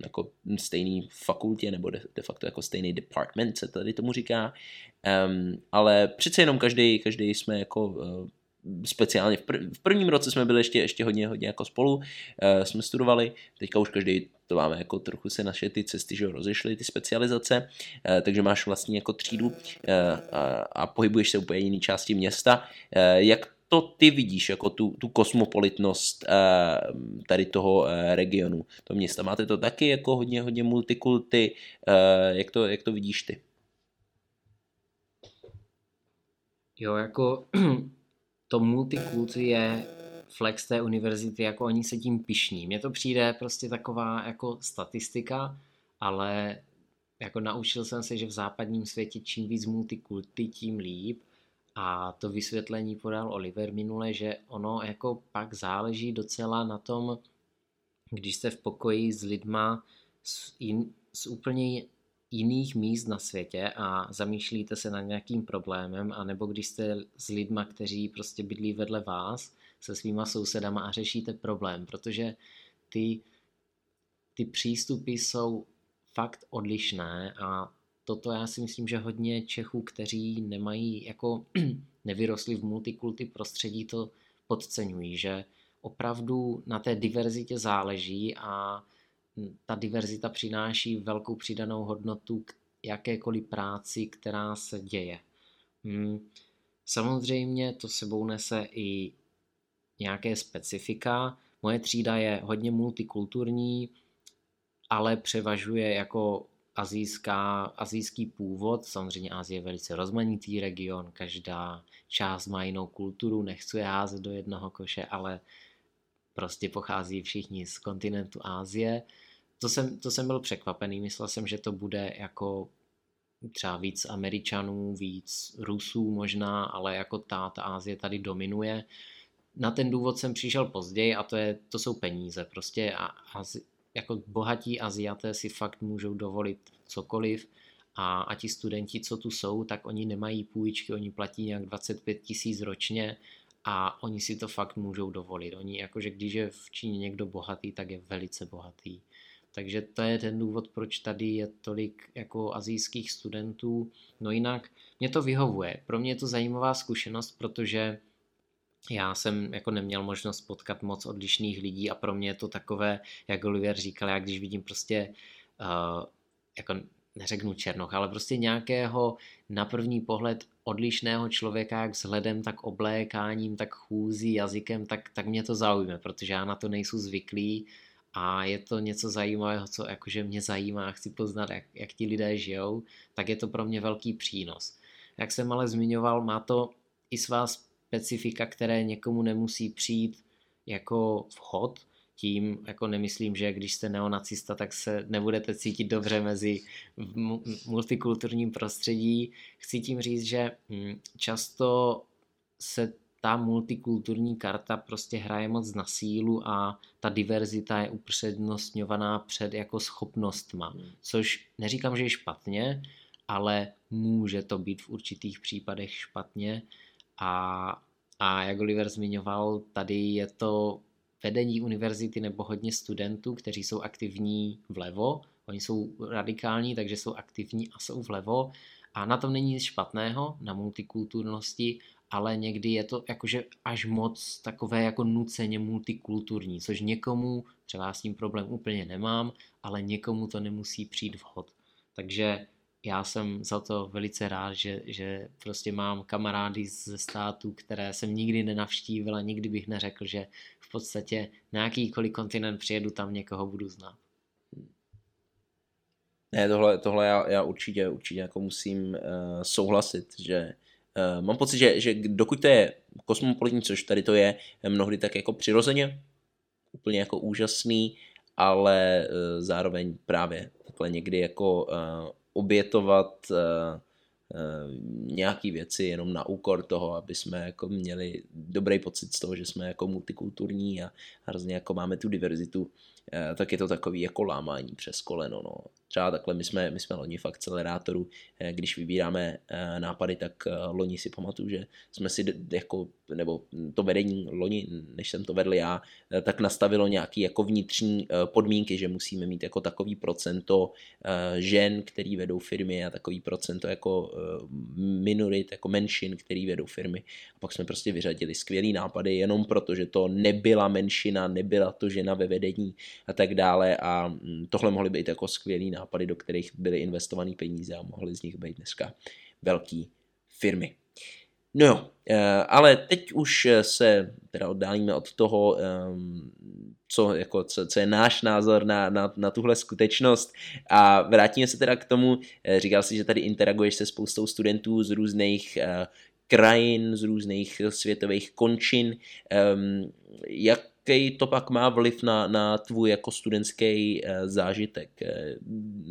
jako stejný fakultě nebo de, de facto jako stejný department se tady tomu říká, um, ale přece jenom každý, každý jsme jako uh, speciálně v, pr- v prvním roce jsme byli ještě, ještě hodně, hodně jako spolu, uh, jsme studovali, teďka už každý to máme jako trochu se naše ty cesty, že rozešly ty specializace, uh, takže máš vlastně jako třídu uh, a, a pohybuješ se úplně jiný části města. Uh, jak to ty vidíš jako tu, tu kosmopolitnost eh, tady toho eh, regionu, to města? Máte to taky jako hodně, hodně multikulty, eh, jak, to, jak to vidíš ty? Jo, jako to multikulty je flex té univerzity, jako oni se tím pišní. Mně to přijde prostě taková jako statistika, ale jako naučil jsem se, že v západním světě čím víc multikulty, tím líp a to vysvětlení podal Oliver minule, že ono jako pak záleží docela na tom, když jste v pokoji s lidma z, jin, z úplně jiných míst na světě a zamýšlíte se nad nějakým problémem, anebo když jste s lidma, kteří prostě bydlí vedle vás, se svýma sousedama a řešíte problém, protože ty, ty přístupy jsou fakt odlišné a toto já si myslím, že hodně Čechů, kteří nemají jako nevyrostli v multikulty prostředí, to podceňují, že opravdu na té diverzitě záleží a ta diverzita přináší velkou přidanou hodnotu k jakékoliv práci, která se děje. Hmm. Samozřejmě to sebou nese i nějaké specifika. Moje třída je hodně multikulturní, ale převažuje jako azijská, azijský původ. Samozřejmě Asie je velice rozmanitý region, každá část má jinou kulturu, nechci házet do jednoho koše, ale prostě pochází všichni z kontinentu Ázie. To jsem, to jsem byl překvapený, myslel jsem, že to bude jako třeba víc Američanů, víc Rusů možná, ale jako ta, ta Ázie tady dominuje. Na ten důvod jsem přišel později a to, je, to jsou peníze. Prostě a, Azi, jako bohatí Aziaté si fakt můžou dovolit cokoliv a, a ti studenti, co tu jsou, tak oni nemají půjčky, oni platí nějak 25 tisíc ročně a oni si to fakt můžou dovolit. Oni jakože když je v Číně někdo bohatý, tak je velice bohatý. Takže to je ten důvod, proč tady je tolik jako azijských studentů. No jinak mě to vyhovuje. Pro mě je to zajímavá zkušenost, protože já jsem jako neměl možnost potkat moc odlišných lidí a pro mě je to takové, jak Oliver říkal, já když vidím prostě uh, jako neřeknu černoch, ale prostě nějakého na první pohled odlišného člověka, jak vzhledem, tak oblékáním, tak chůzí, jazykem, tak, tak mě to zaujme, protože já na to nejsou zvyklý a je to něco zajímavého, co jakože mě zajímá, chci poznat, jak, jak ti lidé žijou, tak je to pro mě velký přínos. Jak jsem ale zmiňoval, má to i svá specifika, které někomu nemusí přijít jako vchod, tím jako nemyslím, že když jste neonacista, tak se nebudete cítit dobře mezi multikulturním prostředí. Chci tím říct, že hm, často se ta multikulturní karta prostě hraje moc na sílu a ta diverzita je upřednostňovaná před jako schopnostma, hmm. což neříkám, že je špatně, ale může to být v určitých případech špatně a, a jak Oliver zmiňoval, tady je to vedení univerzity nebo hodně studentů, kteří jsou aktivní vlevo, oni jsou radikální, takže jsou aktivní a jsou vlevo a na tom není nic špatného, na multikulturnosti, ale někdy je to jakože až moc takové jako nuceně multikulturní, což někomu, třeba s tím problém úplně nemám, ale někomu to nemusí přijít vhod. Takže já jsem za to velice rád, že, že prostě mám kamarády ze států, které jsem nikdy nenavštívil a nikdy bych neřekl, že v podstatě na jakýkoliv kontinent přijedu, tam někoho budu znát. Ne, tohle, tohle já, já určitě, určitě jako musím uh, souhlasit, že uh, mám pocit, že, že dokud to je kosmopolitní, což tady to je mnohdy tak jako přirozeně, úplně jako úžasný, ale uh, zároveň právě takhle někdy jako uh, obětovat uh, nějaký věci jenom na úkor toho, aby jsme jako měli dobrý pocit z toho, že jsme jako multikulturní a hrozně jako máme tu diverzitu. Eh, tak je to takový jako lámání přes koleno. No. Třeba takhle my jsme, my jsme loni v akcelerátoru, eh, když vybíráme eh, nápady, tak loni si pamatuju, že jsme si jako, nebo to vedení loni, než jsem to vedl já, tak nastavilo nějaký jako vnitřní podmínky, že musíme mít jako takový procento žen, který vedou firmy a takový procento jako minorit, jako menšin, který vedou firmy. A pak jsme prostě vyřadili skvělý nápady jenom proto, že to nebyla menšina, nebyla to žena ve vedení, a tak dále a mm, tohle mohly být jako skvělý nápady, do kterých byly investované peníze a mohly z nich být dneska velký firmy. No jo, eh, ale teď už se teda oddálíme od toho, ehm, co, jako, co, co je náš názor na, na, na tuhle skutečnost a vrátíme se teda k tomu, eh, říkal si, že tady interaguješ se spoustou studentů z různých eh, krajin, z různých světových končin. Ehm, jak jaký to pak má vliv na, na tvůj jako studentský uh, zážitek? Uh,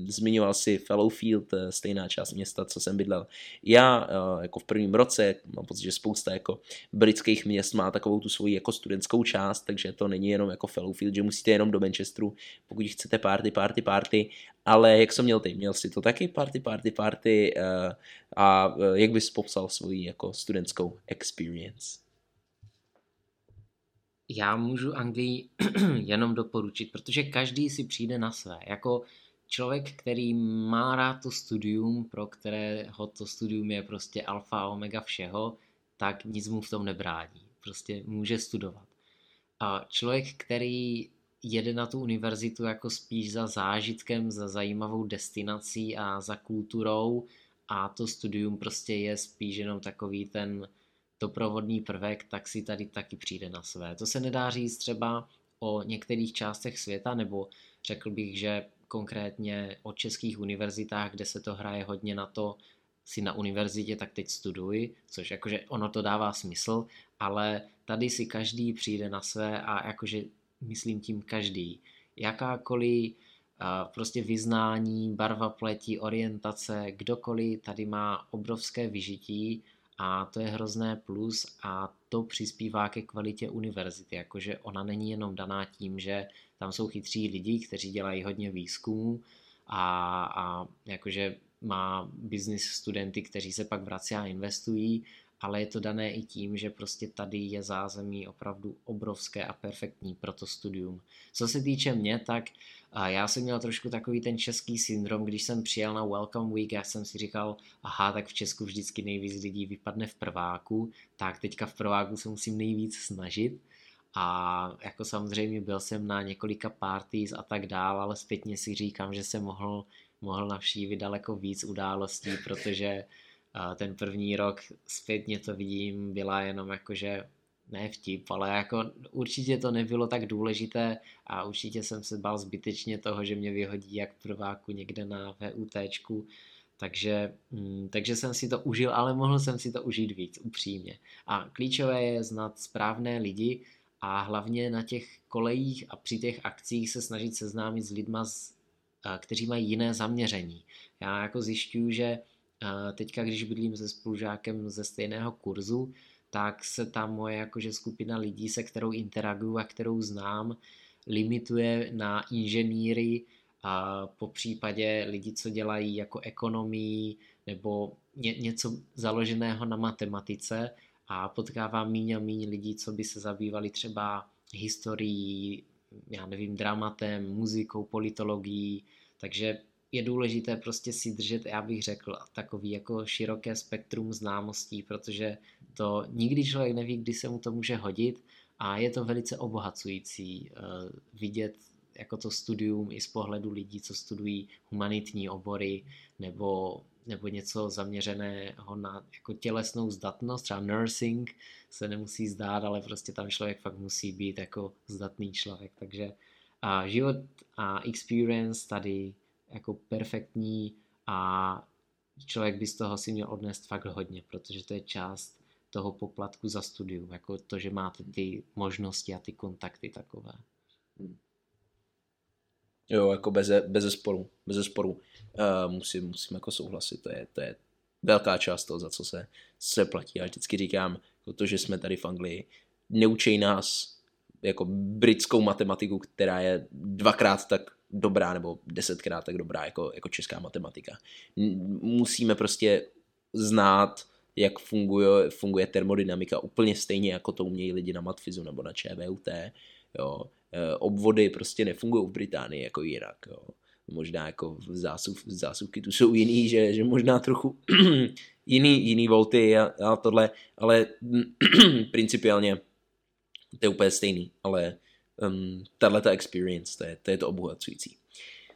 zmiňoval si Fellowfield, uh, stejná část města, co jsem bydlel. Já jako v prvním roce, mám pocit, že spousta jako britských měst má takovou tu svoji jako studentskou část, takže to není jenom jako Fellowfield, že musíte jenom do Manchesteru, pokud chcete party, party, party, ale jak jsem měl ty? Měl si to taky party, party, party a jak bys popsal svoji jako studentskou experience? Já můžu Anglii jenom doporučit, protože každý si přijde na své. Jako člověk, který má rád to studium, pro kterého to studium je prostě alfa a omega všeho, tak nic mu v tom nebrání. Prostě může studovat. A člověk, který jede na tu univerzitu jako spíš za zážitkem, za zajímavou destinací a za kulturou a to studium prostě je spíš jenom takový ten doprovodný prvek, tak si tady taky přijde na své. To se nedá říct třeba o některých částech světa, nebo řekl bych, že konkrétně o českých univerzitách, kde se to hraje hodně na to, si na univerzitě, tak teď studuj, což jakože ono to dává smysl, ale tady si každý přijde na své a jakože myslím tím každý. Jakákoliv prostě vyznání, barva pleti, orientace, kdokoliv tady má obrovské vyžití a to je hrozné plus a to přispívá ke kvalitě univerzity, jakože ona není jenom daná tím, že tam jsou chytří lidi, kteří dělají hodně výzkumu a, a jakože má business studenty, kteří se pak vrací a investují, ale je to dané i tím, že prostě tady je zázemí opravdu obrovské a perfektní pro to studium. Co se týče mě, tak já jsem měl trošku takový ten český syndrom, když jsem přijel na Welcome Week, já jsem si říkal, aha, tak v Česku vždycky nejvíc lidí vypadne v prváku, tak teďka v prváku se musím nejvíc snažit. A jako samozřejmě byl jsem na několika parties a tak dál, ale zpětně si říkám, že jsem mohl, mohl navštívit daleko víc událostí, protože ten první rok zpětně to vidím, byla jenom jakože ne vtip, ale jako určitě to nebylo tak důležité a určitě jsem se bál zbytečně toho, že mě vyhodí jak prváku někde na VUTčku, takže, mm, takže jsem si to užil, ale mohl jsem si to užít víc, upřímně. A klíčové je znát správné lidi a hlavně na těch kolejích a při těch akcích se snažit seznámit s lidma, kteří mají jiné zaměření. Já jako zjišťuju, že teďka, když bydlím se spolužákem ze stejného kurzu, tak se ta moje jakože skupina lidí, se kterou interaguju a kterou znám, limituje na inženýry a po případě lidi, co dělají jako ekonomii nebo ně, něco založeného na matematice a potkávám míň a míň lidí, co by se zabývali třeba historií, já nevím, dramatem, muzikou, politologií, takže je důležité prostě si držet, já bych řekl, takový jako široké spektrum známostí, protože to nikdy člověk neví, kdy se mu to může hodit a je to velice obohacující uh, vidět jako to studium i z pohledu lidí, co studují humanitní obory nebo, nebo něco zaměřeného na jako tělesnou zdatnost, třeba nursing se nemusí zdát, ale prostě tam člověk fakt musí být jako zdatný člověk, takže a život a experience tady jako perfektní a člověk by z toho si měl odnést fakt hodně, protože to je část toho poplatku za studium, jako to, že máte ty možnosti a ty kontakty takové. Jo, jako bez, bez sporu, bez sporu. Uh, musím, musím jako souhlasit, to je, to je velká část toho, za co se, se platí. Já vždycky říkám, jako to, že jsme tady v Anglii, neučej nás jako britskou matematiku, která je dvakrát tak dobrá nebo desetkrát tak dobrá jako, jako česká matematika. Musíme prostě znát, jak funguje, funguje termodynamika úplně stejně, jako to umějí lidi na matfizu nebo na ČVUT. Jo. E, obvody prostě nefungují v Británii jako jinak. Jo. Možná jako zásuv, zásuvky tu jsou jiný, že, že možná trochu jiný, jiný volty a, a tohle, ale principiálně to je úplně stejný, ale um, tahle ta experience, to je, to je to obohacující.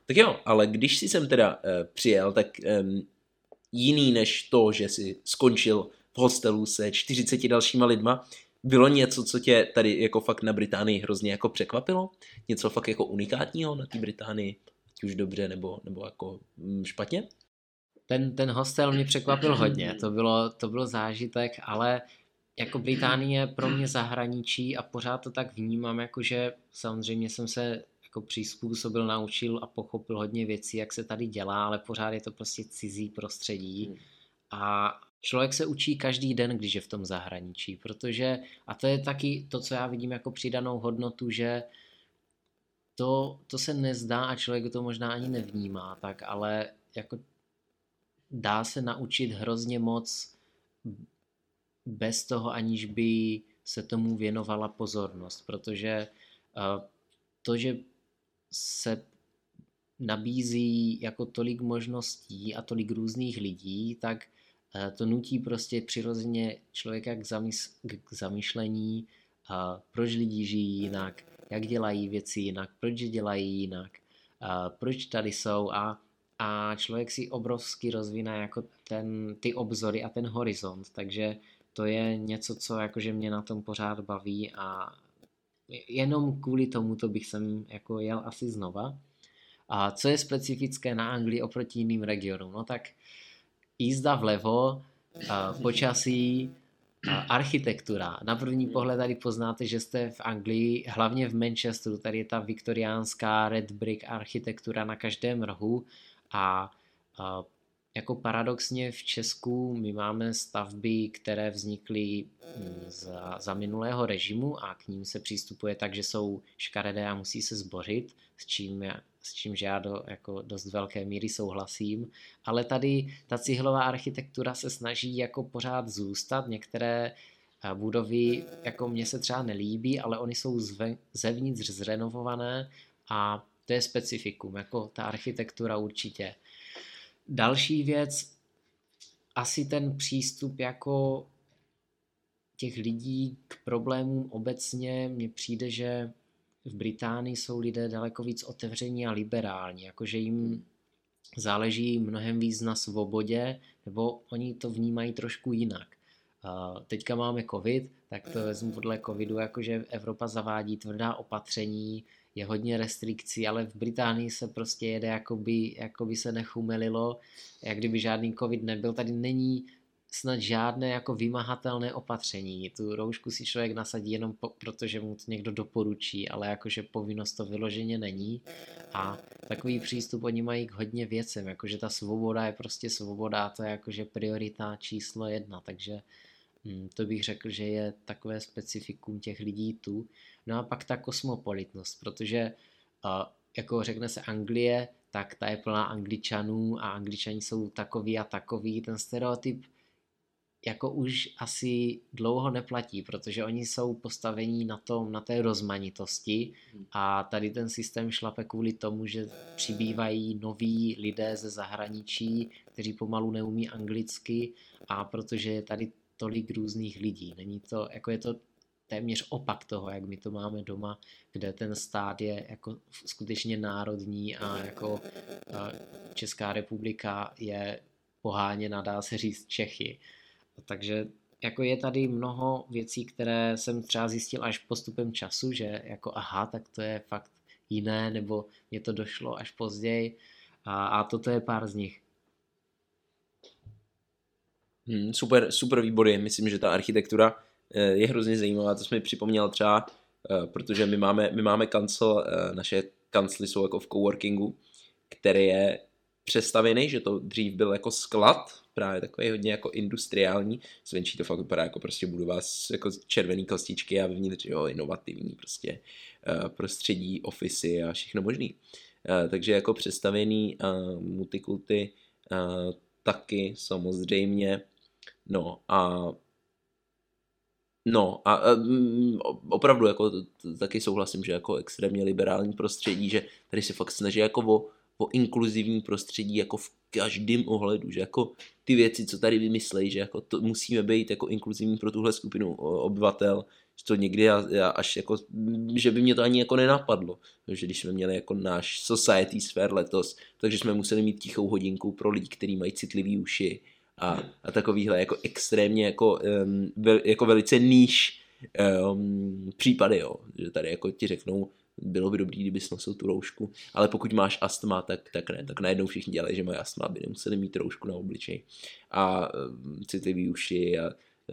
Tak jo, ale když si sem teda uh, přijel, tak um, jiný než to, že si skončil v hostelu se 40 dalšíma lidma, bylo něco, co tě tady jako fakt na Británii hrozně jako překvapilo? Něco fakt jako unikátního na té Británii? Ať už dobře nebo, nebo jako mm, špatně? Ten, ten hostel mě překvapil hodně, to bylo, to bylo zážitek, ale jako Británie pro mě zahraničí a pořád to tak vnímám, jakože samozřejmě jsem se jako přizpůsobil, naučil a pochopil hodně věcí, jak se tady dělá, ale pořád je to prostě cizí prostředí. Hmm. A člověk se učí každý den, když je v tom zahraničí, protože, a to je taky to, co já vidím jako přidanou hodnotu, že to, to se nezdá a člověk to možná ani nevnímá, tak ale jako dá se naučit hrozně moc bez toho, aniž by se tomu věnovala pozornost, protože uh, to, že se nabízí jako tolik možností a tolik různých lidí, tak uh, to nutí prostě přirozeně člověka k, zamys- k zamyšlení, uh, proč lidi žijí jinak, jak dělají věci jinak, proč je dělají jinak, uh, proč tady jsou a a člověk si obrovsky rozvíná jako ten, ty obzory a ten horizont, takže to je něco, co jakože mě na tom pořád baví a jenom kvůli tomu to bych sem jako jel asi znova. A co je specifické na Anglii oproti jiným regionům? No tak jízda vlevo, počasí, architektura. Na první pohled tady poznáte, že jste v Anglii, hlavně v Manchesteru, tady je ta viktoriánská red brick architektura na každém rohu a, a jako paradoxně v Česku my máme stavby, které vznikly mm, za, za minulého režimu a k ním se přistupuje tak, že jsou škaredé a musí se zbořit, s čím, s čímž já do jako dost velké míry souhlasím. Ale tady ta cihlová architektura se snaží jako pořád zůstat. Některé budovy jako mně se třeba nelíbí, ale oni jsou zve, zevnitř zrenovované a to je specifikum, jako ta architektura určitě. Další věc, asi ten přístup jako těch lidí k problémům obecně, mně přijde, že v Británii jsou lidé daleko víc otevření a liberální, jakože jim záleží mnohem víc na svobodě, nebo oni to vnímají trošku jinak. Teďka máme covid, tak to vezmu podle covidu, jakože Evropa zavádí tvrdá opatření, je hodně restrikcí, ale v Británii se prostě jede, jako by, jako by se nechumelilo, jak kdyby žádný covid nebyl. Tady není snad žádné jako vymahatelné opatření. Tu roušku si člověk nasadí jenom po, protože mu to někdo doporučí, ale jakože povinnost to vyloženě není. A takový přístup oni mají k hodně věcem, jakože ta svoboda je prostě svoboda to je jakože priorita číslo jedna, takže hm, to bych řekl, že je takové specifikum těch lidí tu. No a pak ta kosmopolitnost, protože uh, jako řekne se Anglie, tak ta je plná angličanů a angličani jsou takový a takový. Ten stereotyp jako už asi dlouho neplatí, protože oni jsou postavení na tom, na té rozmanitosti hmm. a tady ten systém šlape kvůli tomu, že přibývají noví lidé ze zahraničí, kteří pomalu neumí anglicky a protože je tady tolik různých lidí. Není to, jako je to téměř opak toho, jak my to máme doma, kde ten stát je jako skutečně národní a jako Česká republika je poháněna, dá se říct, Čechy. Takže jako je tady mnoho věcí, které jsem třeba zjistil až postupem času, že jako aha, tak to je fakt jiné, nebo mě to došlo až později a, a toto je pár z nich. Hmm, super, super výbory. Myslím, že ta architektura je hrozně zajímavá, to jsme mi připomněl třeba, eh, protože my máme, my máme kancel, eh, naše kancely jsou jako v coworkingu, který je přestavený, že to dřív byl jako sklad, právě takový hodně jako industriální, zvenčí to fakt vypadá jako prostě budova s jako červený kostičky a vevnitř jo, inovativní prostě prostředí, ofisy a všechno možný. Takže jako přestavený multikulty taky samozřejmě, no a No a um, opravdu jako taky souhlasím, že jako extrémně liberální prostředí, že tady se fakt snaží jako o, o inkluzivní prostředí jako v každém ohledu, že jako ty věci, co tady vymyslejí, že jako to musíme být jako inkluzivní pro tuhle skupinu obyvatel, že to někdy já, já až jako, že by mě to ani jako nenapadlo, že když jsme měli jako náš society sphere letos, takže jsme museli mít tichou hodinku pro lidi, kteří mají citlivý uši, a, a takovýhle jako extrémně jako, um, vel, jako velice níž um, případy, jo. že tady jako ti řeknou, bylo by dobrý, kdyby nosil tu roušku, ale pokud máš astma, tak, tak ne, tak najednou všichni dělají, že mají astma, aby nemuseli mít roušku na obličej a um, citlivý uši a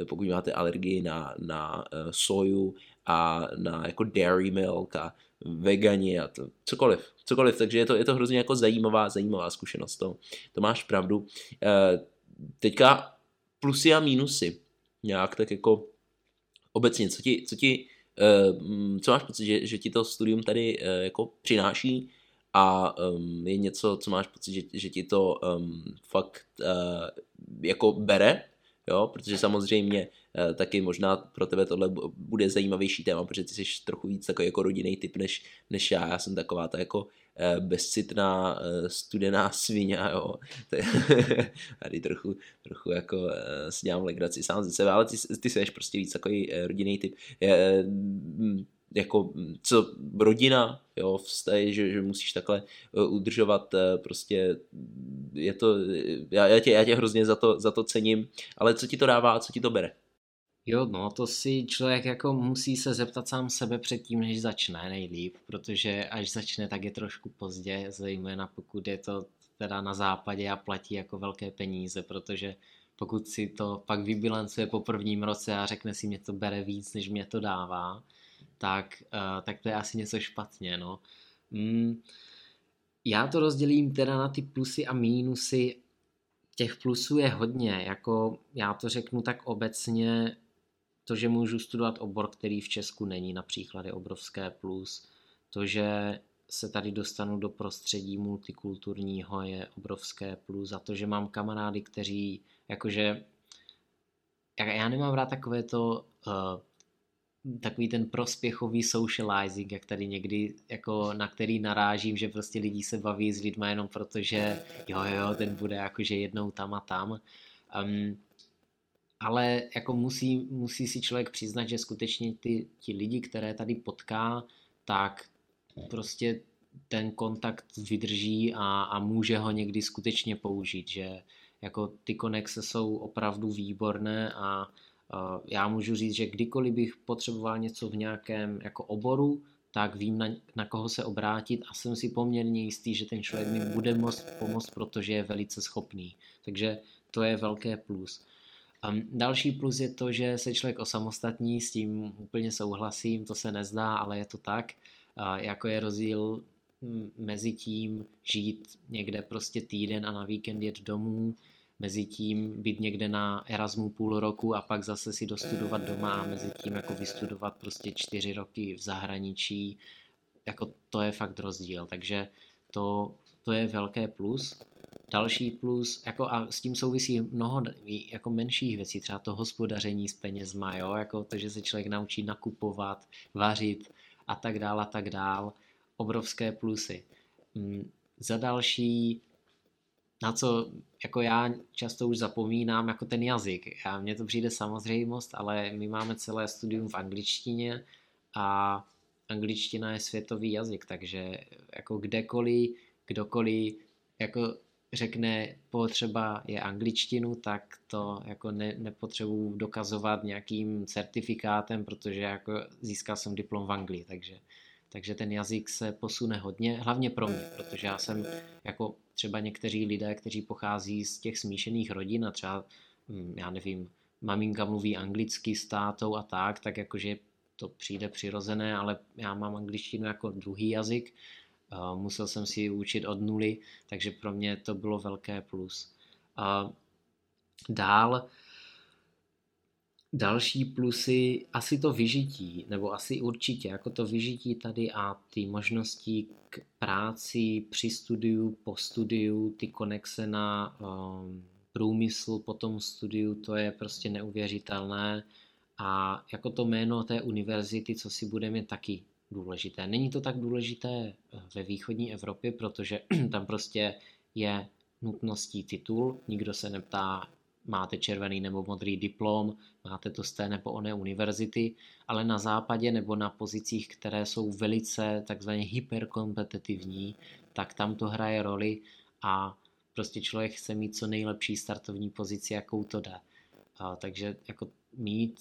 pokud máte alergii na, na uh, soju a na jako dairy milk a vegani a to, cokoliv, cokoliv, takže je to, je to hrozně jako zajímavá, zajímavá zkušenost, to, to máš pravdu. Uh, teďka plusy a mínusy, nějak tak jako obecně, co ti, co ti uh, co máš pocit, že, že ti to studium tady uh, jako přináší? A um, je něco, co máš pocit, že, že ti to fakt jako bere, jo, protože samozřejmě taky možná pro tebe tohle bude zajímavější téma, protože ty jsi trochu víc takový jako rodinný typ než, než já, já jsem taková ta jako bezcitná, uh, studená svině, jo, tady trochu, trochu jako uh, si dělám legraci sám ze sebe, ale ty, ty jsi prostě víc takový rodinný typ. Uh, jako co rodina, jo, vztahy, že, že musíš takhle udržovat, prostě je to, já, já, tě, já tě hrozně za to, za to cením, ale co ti to dává a co ti to bere? Jo, no to si člověk jako musí se zeptat sám sebe předtím, než začne nejlíp, protože až začne, tak je trošku pozdě, zejména pokud je to teda na západě a platí jako velké peníze, protože pokud si to pak vybilancuje po prvním roce a řekne si, mě to bere víc, než mě to dává, tak, uh, tak to je asi něco špatně, no. Mm, já to rozdělím teda na ty plusy a mínusy. Těch plusů je hodně, jako já to řeknu tak obecně, to, že můžu studovat obor, který v Česku není, například je obrovské plus. To, že se tady dostanu do prostředí multikulturního je obrovské plus. A to, že mám kamarády, kteří, jakože, já nemám rád takové to uh, takový ten prospěchový socializing, jak tady někdy, jako na který narážím, že prostě lidi se baví s lidmi jenom proto, že jo, jo, ten bude jakože jednou tam a tam. Um, ale jako musí, musí si člověk přiznat, že skutečně ty, ti lidi, které tady potká, tak prostě ten kontakt vydrží a, a může ho někdy skutečně použít, že jako ty konexe jsou opravdu výborné a já můžu říct, že kdykoliv bych potřeboval něco v nějakém jako oboru, tak vím, na, na koho se obrátit a jsem si poměrně jistý, že ten člověk mi bude moct pomoct, protože je velice schopný. Takže to je velké plus. Um, další plus je to, že se člověk osamostatní, s tím úplně souhlasím, to se nezdá, ale je to tak. Jako je rozdíl mezi tím žít někde prostě týden a na víkend jet domů, mezi tím být někde na Erasmu půl roku a pak zase si dostudovat doma a mezi tím jako vystudovat prostě čtyři roky v zahraničí, jako to je fakt rozdíl, takže to, to je velké plus. Další plus, jako a s tím souvisí mnoho jako menších věcí, třeba to hospodaření s penězma, jo, jako to, že se člověk naučí nakupovat, vařit a tak dál a tak dál, obrovské plusy. Mm, za další na co jako já často už zapomínám, jako ten jazyk. Já, mně to přijde samozřejmost, ale my máme celé studium v angličtině a angličtina je světový jazyk, takže jako kdekoliv, kdokoliv jako řekne potřeba je angličtinu, tak to jako ne, nepotřebuji dokazovat nějakým certifikátem, protože jako získal jsem diplom v Anglii, takže takže ten jazyk se posune hodně, hlavně pro mě, protože já jsem jako třeba někteří lidé, kteří pochází z těch smíšených rodin a třeba, hm, já nevím, maminka mluví anglicky s tátou a tak, tak jakože to přijde přirozené, ale já mám angličtinu jako druhý jazyk, musel jsem si ji učit od nuly, takže pro mě to bylo velké plus. Dál, Další plusy, asi to vyžití, nebo asi určitě, jako to vyžití tady a ty možnosti k práci při studiu, po studiu, ty konexe na um, průmysl po tom studiu, to je prostě neuvěřitelné a jako to jméno té univerzity, co si budeme taky důležité. Není to tak důležité eh, ve východní Evropě, protože tam prostě je nutností titul, nikdo se neptá, máte červený nebo modrý diplom, máte to z té nebo oné univerzity, ale na západě nebo na pozicích, které jsou velice takzvaně hyperkompetitivní, tak tam to hraje roli a prostě člověk chce mít co nejlepší startovní pozici, jakou to jde. A, takže jako mít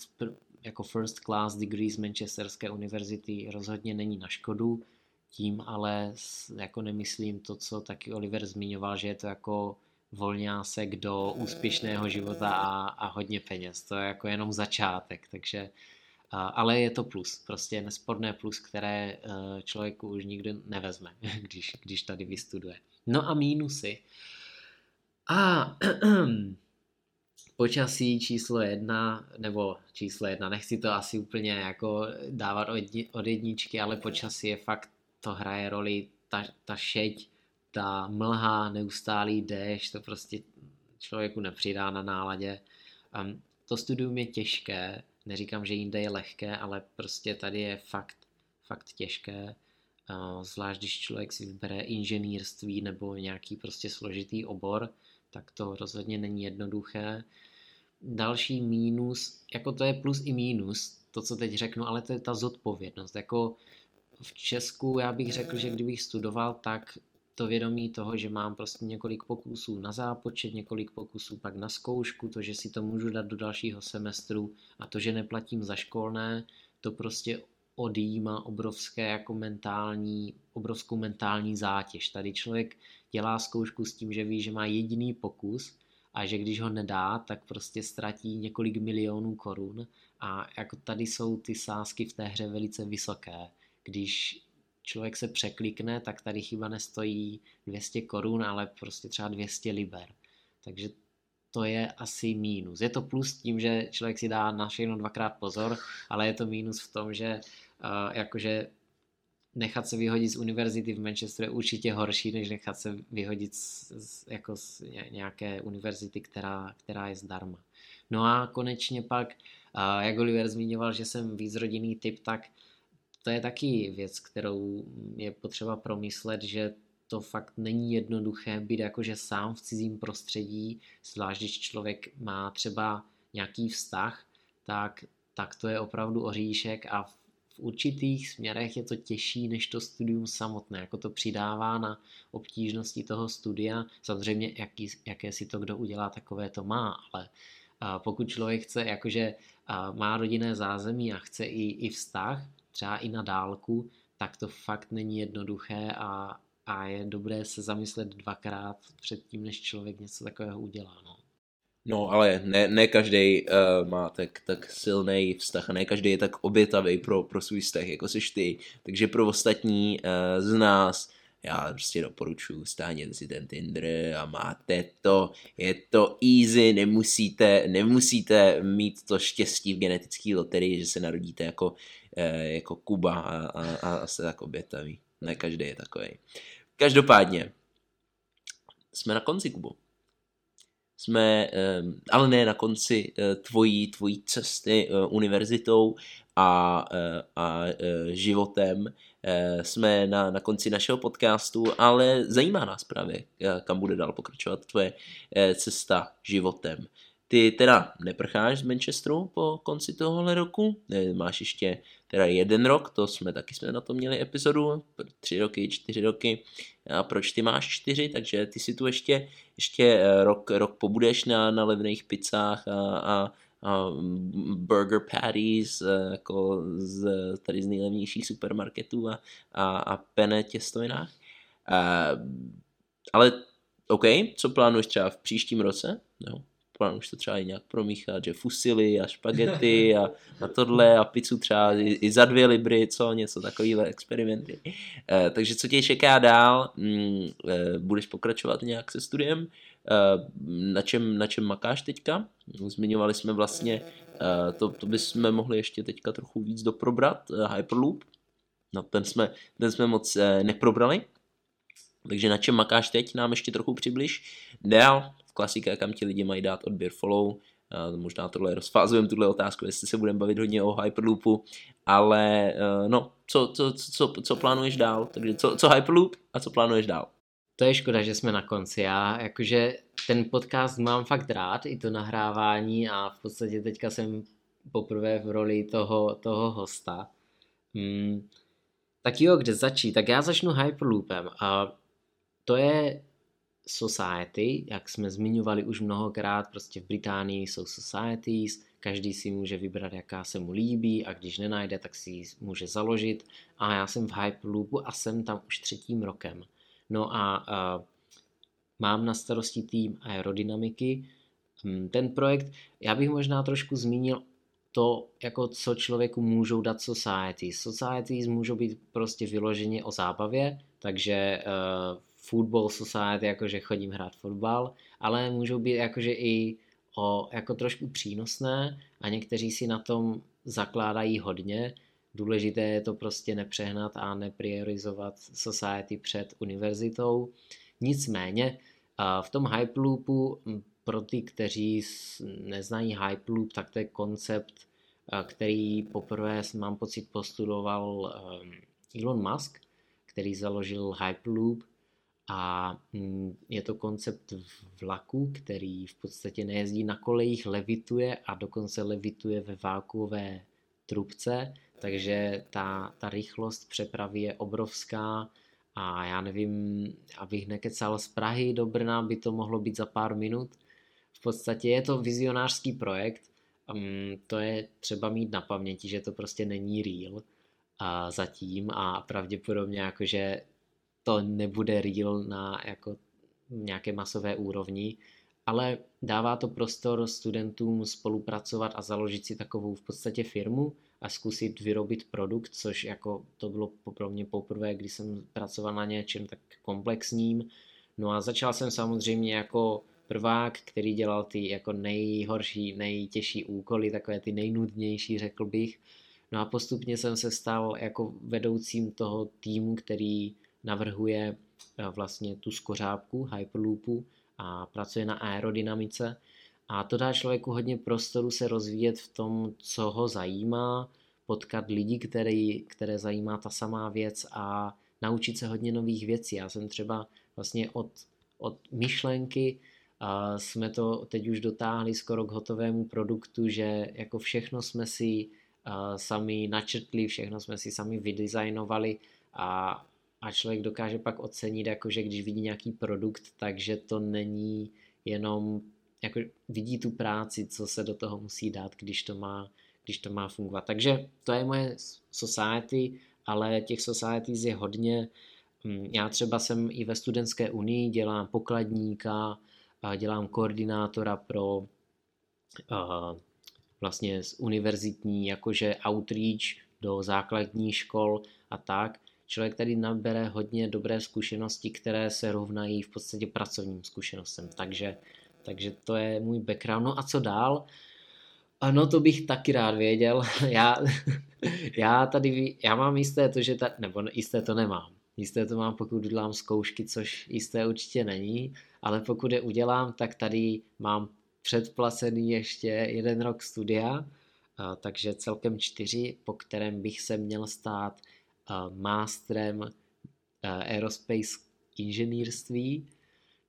jako first class degree z Manchesterské univerzity rozhodně není na škodu, tím ale jako nemyslím to, co taky Oliver zmiňoval, že je to jako volňásek do úspěšného života a, a hodně peněz. To je jako jenom začátek, takže ale je to plus, prostě nesporné plus, které eh, člověku už nikdo nevezme, když, když tady vystuduje. No a mínusy. A počasí číslo jedna, nebo číslo jedna, nechci to asi úplně jako dávat od jedničky, ale počasí je fakt, to hraje roli, ta, ta šeť, ta mlha, neustálý déšť, to prostě člověku nepřidá na náladě. Um, to studium je těžké, neříkám, že jinde je lehké, ale prostě tady je fakt, fakt těžké, uh, zvlášť když člověk si vybere inženýrství nebo nějaký prostě složitý obor, tak to rozhodně není jednoduché. Další mínus, jako to je plus i mínus, to, co teď řeknu, ale to je ta zodpovědnost. Jako v Česku já bych řekl, že kdybych studoval, tak to vědomí toho, že mám prostě několik pokusů na zápočet, několik pokusů pak na zkoušku, to, že si to můžu dát do dalšího semestru a to, že neplatím za školné, to prostě odjíma obrovské jako mentální, obrovskou mentální zátěž. Tady člověk dělá zkoušku s tím, že ví, že má jediný pokus a že když ho nedá, tak prostě ztratí několik milionů korun a jako tady jsou ty sázky v té hře velice vysoké. Když člověk se překlikne, tak tady chyba nestojí 200 korun, ale prostě třeba 200 liber. Takže to je asi mínus. Je to plus tím, že člověk si dá na všechno dvakrát pozor, ale je to mínus v tom, že uh, jakože nechat se vyhodit z univerzity v Manchesteru je určitě horší, než nechat se vyhodit z, z, jako z nějaké univerzity, která, která je zdarma. No a konečně pak, uh, jak Oliver zmiňoval, že jsem víc rodinný typ, tak to je taky věc, kterou je potřeba promyslet, že to fakt není jednoduché být jakože sám v cizím prostředí, zvlášť když člověk má třeba nějaký vztah, tak, tak to je opravdu oříšek a v určitých směrech je to těžší než to studium samotné, jako to přidává na obtížnosti toho studia. Samozřejmě, jaký, jaké si to kdo udělá, takové to má, ale a pokud člověk chce, jakože a má rodinné zázemí a chce i, i vztah, třeba i na dálku, tak to fakt není jednoduché a, a je dobré se zamyslet dvakrát před tím, než člověk něco takového udělá. No. No, ale ne, ne každý uh, má tak, tak silný vztah a ne každý je tak obětavý pro, pro svůj vztah, jako jsi ty. Takže pro ostatní uh, z nás já prostě doporučuji, stáhněte si ten Tinder a máte to, je to easy, nemusíte, nemusíte mít to štěstí v genetické loterii, že se narodíte jako, eh, jako Kuba a, a, a, a se tak obětaví. Ne každý je takový. Každopádně, jsme na konci, Kubo. Jsme, eh, ale ne na konci eh, tvojí, tvojí cesty eh, univerzitou a, eh, a životem, jsme na, na konci našeho podcastu, ale zajímá nás právě, kam bude dál pokračovat tvoje cesta životem. Ty teda neprcháš z Manchesteru po konci tohohle roku, máš ještě teda jeden rok, to jsme taky jsme na to měli epizodu, tři roky, čtyři roky, a proč ty máš čtyři, takže ty si tu ještě, ještě rok, rok pobudeš na, na levných pizzách a, a burger patties eh, jako z, tady z nejlevnějších supermarketů a, a, a pene těstovinách. Uh, ale OK, co plánuješ třeba v příštím roce? No, plánuješ to třeba i nějak promíchat, že fusily a špagety a, a tohle a pizzu třeba i, i za dvě libry, co, něco takovýhle experimenty. Uh, takže co tě čeká dál? Mm, uh, budeš pokračovat nějak se studiem? Eh, na čem, na čem makáš teďka. Zmiňovali jsme vlastně, to, to bychom mohli ještě teďka trochu víc doprobrat, Hyperloop. No, ten jsme, ten jsme moc neprobrali. Takže na čem makáš teď, nám ještě trochu přibliž. Dál, klasika, kam ti lidi mají dát odběr follow, možná tohle rozfázujeme tuhle otázku, jestli se budeme bavit hodně o Hyperloopu, ale no, co, co, co, co plánuješ dál? Takže co, co Hyperloop a co plánuješ dál? To je škoda, že jsme na konci. Já jakože ten podcast mám fakt rád, i to nahrávání a v podstatě teďka jsem poprvé v roli toho, toho hosta. Hmm. Tak jo, kde začít? Tak já začnu Hyperloopem. A to je society, jak jsme zmiňovali už mnohokrát, prostě v Británii jsou societies, každý si může vybrat, jaká se mu líbí a když nenajde, tak si ji může založit. A já jsem v Hyperloopu a jsem tam už třetím rokem. No a, a mám na starosti tým aerodynamiky. Hm, ten projekt, já bych možná trošku zmínil to, jako co člověku můžou dát societies. Societies můžou být prostě vyloženě o zábavě, takže uh, football society, jakože chodím hrát fotbal, ale můžou být jakože i o, jako trošku přínosné a někteří si na tom zakládají hodně. Důležité je to prostě nepřehnat a nepriorizovat society před univerzitou. Nicméně v tom Hyperloopu pro ty, kteří neznají Hyperloop, tak to je koncept, který poprvé mám pocit postudoval Elon Musk, který založil Hyperloop a mm, je to koncept vlaku, který v podstatě nejezdí na kolejích, levituje a dokonce levituje ve vákuové trubce, takže ta, ta rychlost přepravy je obrovská a já nevím, abych nekecal z Prahy do Brna, by to mohlo být za pár minut. V podstatě je to vizionářský projekt, um, to je třeba mít na paměti, že to prostě není real a zatím. A pravděpodobně jakože to nebude real na jako nějaké masové úrovni, ale dává to prostor studentům spolupracovat a založit si takovou v podstatě firmu a zkusit vyrobit produkt, což jako to bylo pro mě poprvé, když jsem pracoval na něčem tak komplexním. No a začal jsem samozřejmě jako prvák, který dělal ty jako nejhorší, nejtěžší úkoly, takové ty nejnudnější, řekl bych. No a postupně jsem se stal jako vedoucím toho týmu, který navrhuje eh, vlastně tu skořápku Hyperloopu a pracuje na aerodynamice a to dá člověku hodně prostoru se rozvíjet v tom, co ho zajímá, potkat lidi, který, které zajímá ta samá věc a naučit se hodně nových věcí. Já jsem třeba vlastně od, od myšlenky a jsme to teď už dotáhli skoro k hotovému produktu, že jako všechno jsme si sami načrtli, všechno jsme si sami vydizajnovali a a člověk dokáže pak ocenit, jakože když vidí nějaký produkt, takže to není jenom, jako vidí tu práci, co se do toho musí dát, když to má, když to má fungovat. Takže to je moje society, ale těch societies je hodně. Hm, já třeba jsem i ve studentské unii, dělám pokladníka, dělám koordinátora pro vlastně univerzitní jakože outreach do základních škol a tak člověk tady nabere hodně dobré zkušenosti, které se rovnají v podstatě pracovním zkušenostem. Takže, takže to je můj background. No a co dál? Ano, to bych taky rád věděl. Já, já tady, já mám jisté to, že ta, nebo jisté to nemám. Jisté to mám, pokud udělám zkoušky, což jisté určitě není, ale pokud je udělám, tak tady mám předplacený ještě jeden rok studia, takže celkem čtyři, po kterém bych se měl stát mástrem aerospace inženýrství.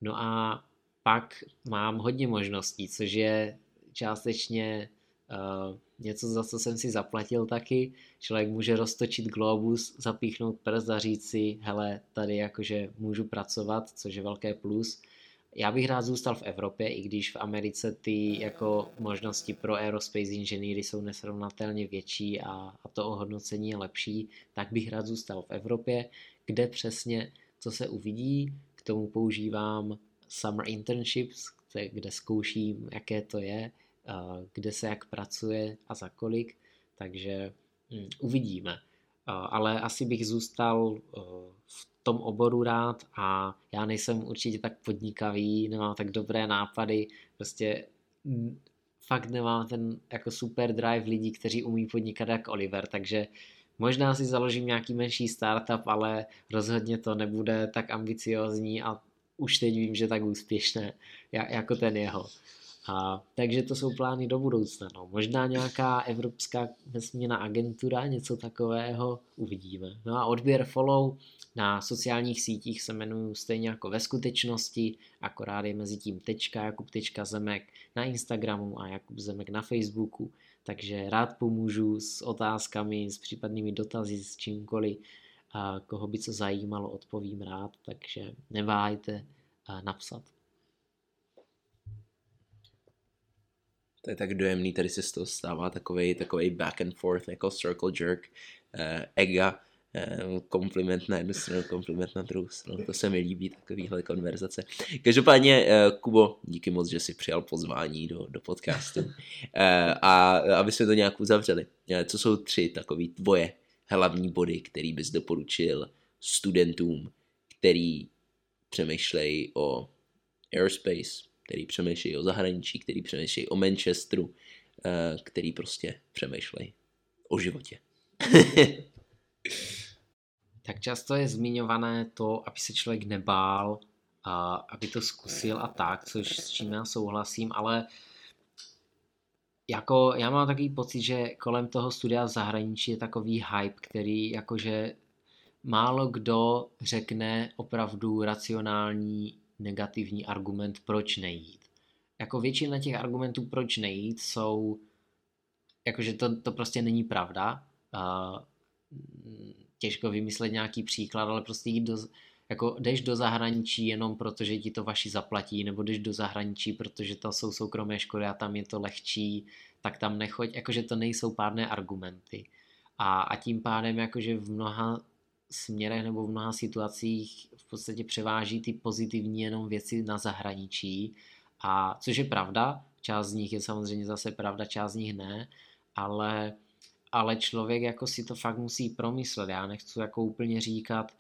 No a pak mám hodně možností, což je částečně uh, něco, za co jsem si zaplatil taky. Člověk může roztočit globus, zapíchnout prst a říct si, hele, tady jakože můžu pracovat, což je velké plus. Já bych rád zůstal v Evropě, i když v Americe ty jako možnosti pro aerospace inženýry jsou nesrovnatelně větší a, a to ohodnocení je lepší, tak bych rád zůstal v Evropě, kde přesně co se uvidí, k tomu používám summer internships, kde, kde zkouším, jaké to je, kde se jak pracuje a za kolik, takže hm, uvidíme. Ale asi bych zůstal v tom oboru rád a já nejsem určitě tak podnikavý, nemám tak dobré nápady, prostě fakt nemám ten jako super drive lidí, kteří umí podnikat jak Oliver, takže možná si založím nějaký menší startup, ale rozhodně to nebude tak ambiciozní a už teď vím, že tak úspěšné jako ten jeho. A, takže to jsou plány do budoucna. No. Možná nějaká evropská vesmírná agentura, něco takového uvidíme. No a odběr follow na sociálních sítích se jmenuju stejně jako ve skutečnosti, akorát je mezi tím tečka, Jakub.zemek na Instagramu a Jakub Zemek na Facebooku, takže rád pomůžu s otázkami, s případnými dotazy, s čímkoliv, a koho by co zajímalo, odpovím rád, takže neváhejte napsat. To je tak dojemný, tady se z toho stává takový takový back and forth, jako circle jerk, uh, ega, Eh, kompliment na jednu stranu, kompliment na druhou stranu. To se mi líbí, takovýhle konverzace. Každopádně, eh, Kubo, díky moc, že jsi přijal pozvání do, do podcastu. A aby jsme to nějak uzavřeli. Co jsou tři takové tvoje hlavní body, který bys doporučil studentům, který přemýšlejí o aerospace, který přemýšlejí o zahraničí, který přemýšlejí o Manchesteru, který prostě přemýšlejí o životě. tak často je zmiňované to, aby se člověk nebál, a aby to zkusil a tak, což s čím já souhlasím, ale jako já mám takový pocit, že kolem toho studia v zahraničí je takový hype, který jakože málo kdo řekne opravdu racionální negativní argument, proč nejít. Jako většina těch argumentů, proč nejít, jsou jakože to, to prostě není pravda. Uh, těžko vymyslet nějaký příklad, ale prostě jít do, jako jdeš do zahraničí jenom proto, že ti to vaši zaplatí, nebo jdeš do zahraničí, protože to jsou soukromé školy a tam je to lehčí, tak tam nechoď, jakože to nejsou pádné argumenty. A, a tím pádem jakože v mnoha směrech nebo v mnoha situacích v podstatě převáží ty pozitivní jenom věci na zahraničí, a což je pravda, část z nich je samozřejmě zase pravda, část z nich ne, ale ale člověk jako si to fakt musí promyslet. Já nechci jako úplně říkat,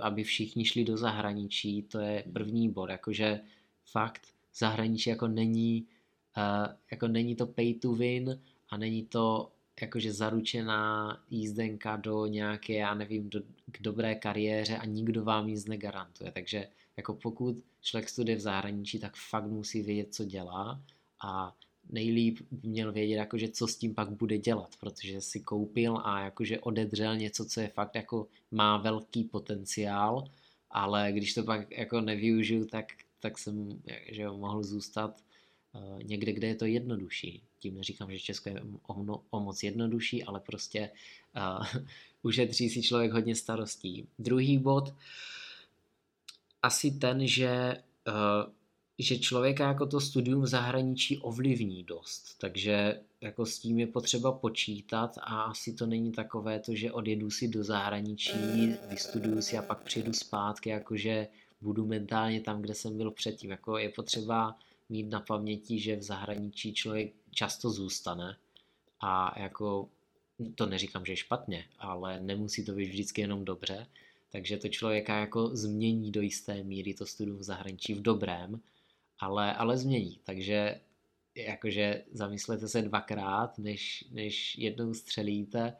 aby všichni šli do zahraničí, to je první bod, jakože fakt zahraničí jako není, uh, jako není to pay to win a není to jakože zaručená jízdenka do nějaké, já nevím, do, k dobré kariéře a nikdo vám nic negarantuje. Takže jako pokud člověk studuje v zahraničí, tak fakt musí vědět, co dělá a nejlíp měl vědět, jakože co s tím pak bude dělat, protože si koupil a jakože odedřel něco, co je fakt jako má velký potenciál, ale když to pak jako nevyužiju, tak, tak jsem že jo, mohl zůstat uh, někde, kde je to jednodušší. Tím neříkám, že Česko je o, o moc jednodušší, ale prostě uh, ušetří si člověk hodně starostí. Druhý bod, asi ten, že uh, že člověka jako to studium v zahraničí ovlivní dost, takže jako s tím je potřeba počítat a asi to není takové to, že odjedu si do zahraničí, vystuduju si a pak přijedu zpátky, jakože budu mentálně tam, kde jsem byl předtím. Jako je potřeba mít na paměti, že v zahraničí člověk často zůstane a jako to neříkám, že je špatně, ale nemusí to být vždycky jenom dobře, takže to člověka jako změní do jisté míry to studium v zahraničí v dobrém, ale, ale změní. Takže jakože zamyslete se dvakrát, než, než jednou střelíte,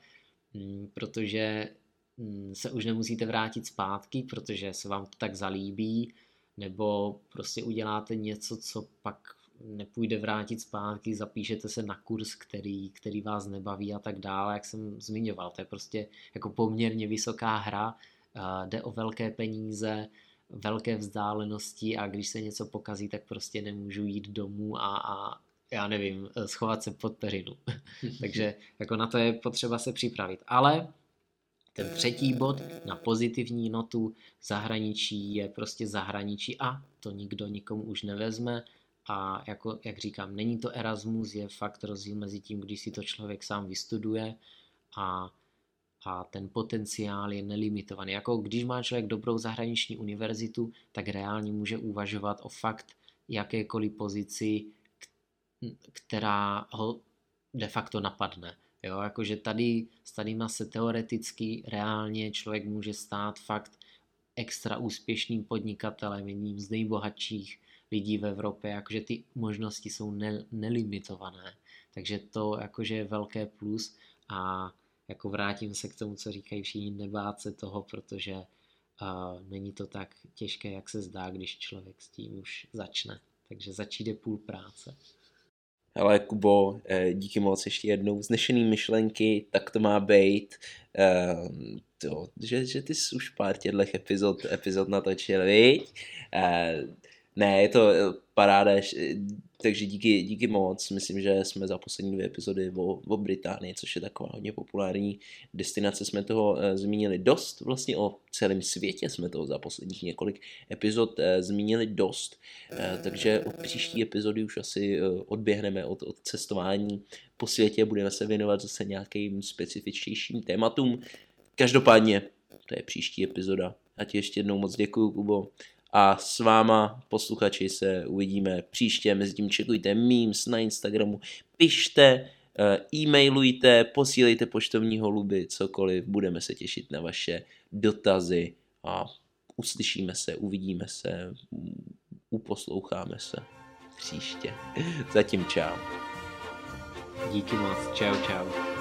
mm, protože mm, se už nemusíte vrátit zpátky, protože se vám to tak zalíbí, nebo prostě uděláte něco, co pak nepůjde vrátit zpátky, zapíšete se na kurz, který, který vás nebaví a tak dále, jak jsem zmiňoval. To je prostě jako poměrně vysoká hra, jde o velké peníze, velké vzdálenosti a když se něco pokazí, tak prostě nemůžu jít domů a, a já nevím, schovat se pod peřinu. Takže jako na to je potřeba se připravit. Ale ten třetí bod na pozitivní notu zahraničí je prostě zahraničí a to nikdo nikomu už nevezme a jako, jak říkám, není to Erasmus, je fakt rozdíl mezi tím, když si to člověk sám vystuduje a a ten potenciál je nelimitovaný. Jako když má člověk dobrou zahraniční univerzitu, tak reálně může uvažovat o fakt jakékoliv pozici, která ho de facto napadne. Jo, jakože tady s tadyma se teoreticky reálně člověk může stát fakt extra úspěšným podnikatelem, jedním z nejbohatších lidí v Evropě, jakože ty možnosti jsou ne, nelimitované. Takže to jakože je velké plus a jako vrátím se k tomu, co říkají všichni, nebát se toho, protože uh, není to tak těžké, jak se zdá, když člověk s tím už začne. Takže začít je půl práce. Ale Kubo, eh, díky moc ještě jednou. Vznešený myšlenky, tak to má být. Uh, to, že, že ty jsi už pár těchto epizod, epizod natočil, viď? Uh, ne, je to paráda, takže díky, díky moc. Myslím, že jsme za poslední dvě epizody o, o Británii, což je taková hodně populární destinace, jsme toho e, zmínili dost. Vlastně o celém světě jsme toho za posledních několik epizod e, zmínili dost. E, takže od příští epizody už asi e, odběhneme od, od cestování po světě, budeme se věnovat zase nějakým specifičtějším tématům. Každopádně to je příští epizoda. A ti ještě jednou moc děkuju, Kubo. A s váma, posluchači, se uvidíme příště. Mezi tím čekujte memes na Instagramu, pište, eh, e-mailujte, posílejte poštovní holuby, cokoliv. Budeme se těšit na vaše dotazy a uslyšíme se, uvidíme se, uposloucháme se příště. Zatím čau. Díky moc. Čau, čau.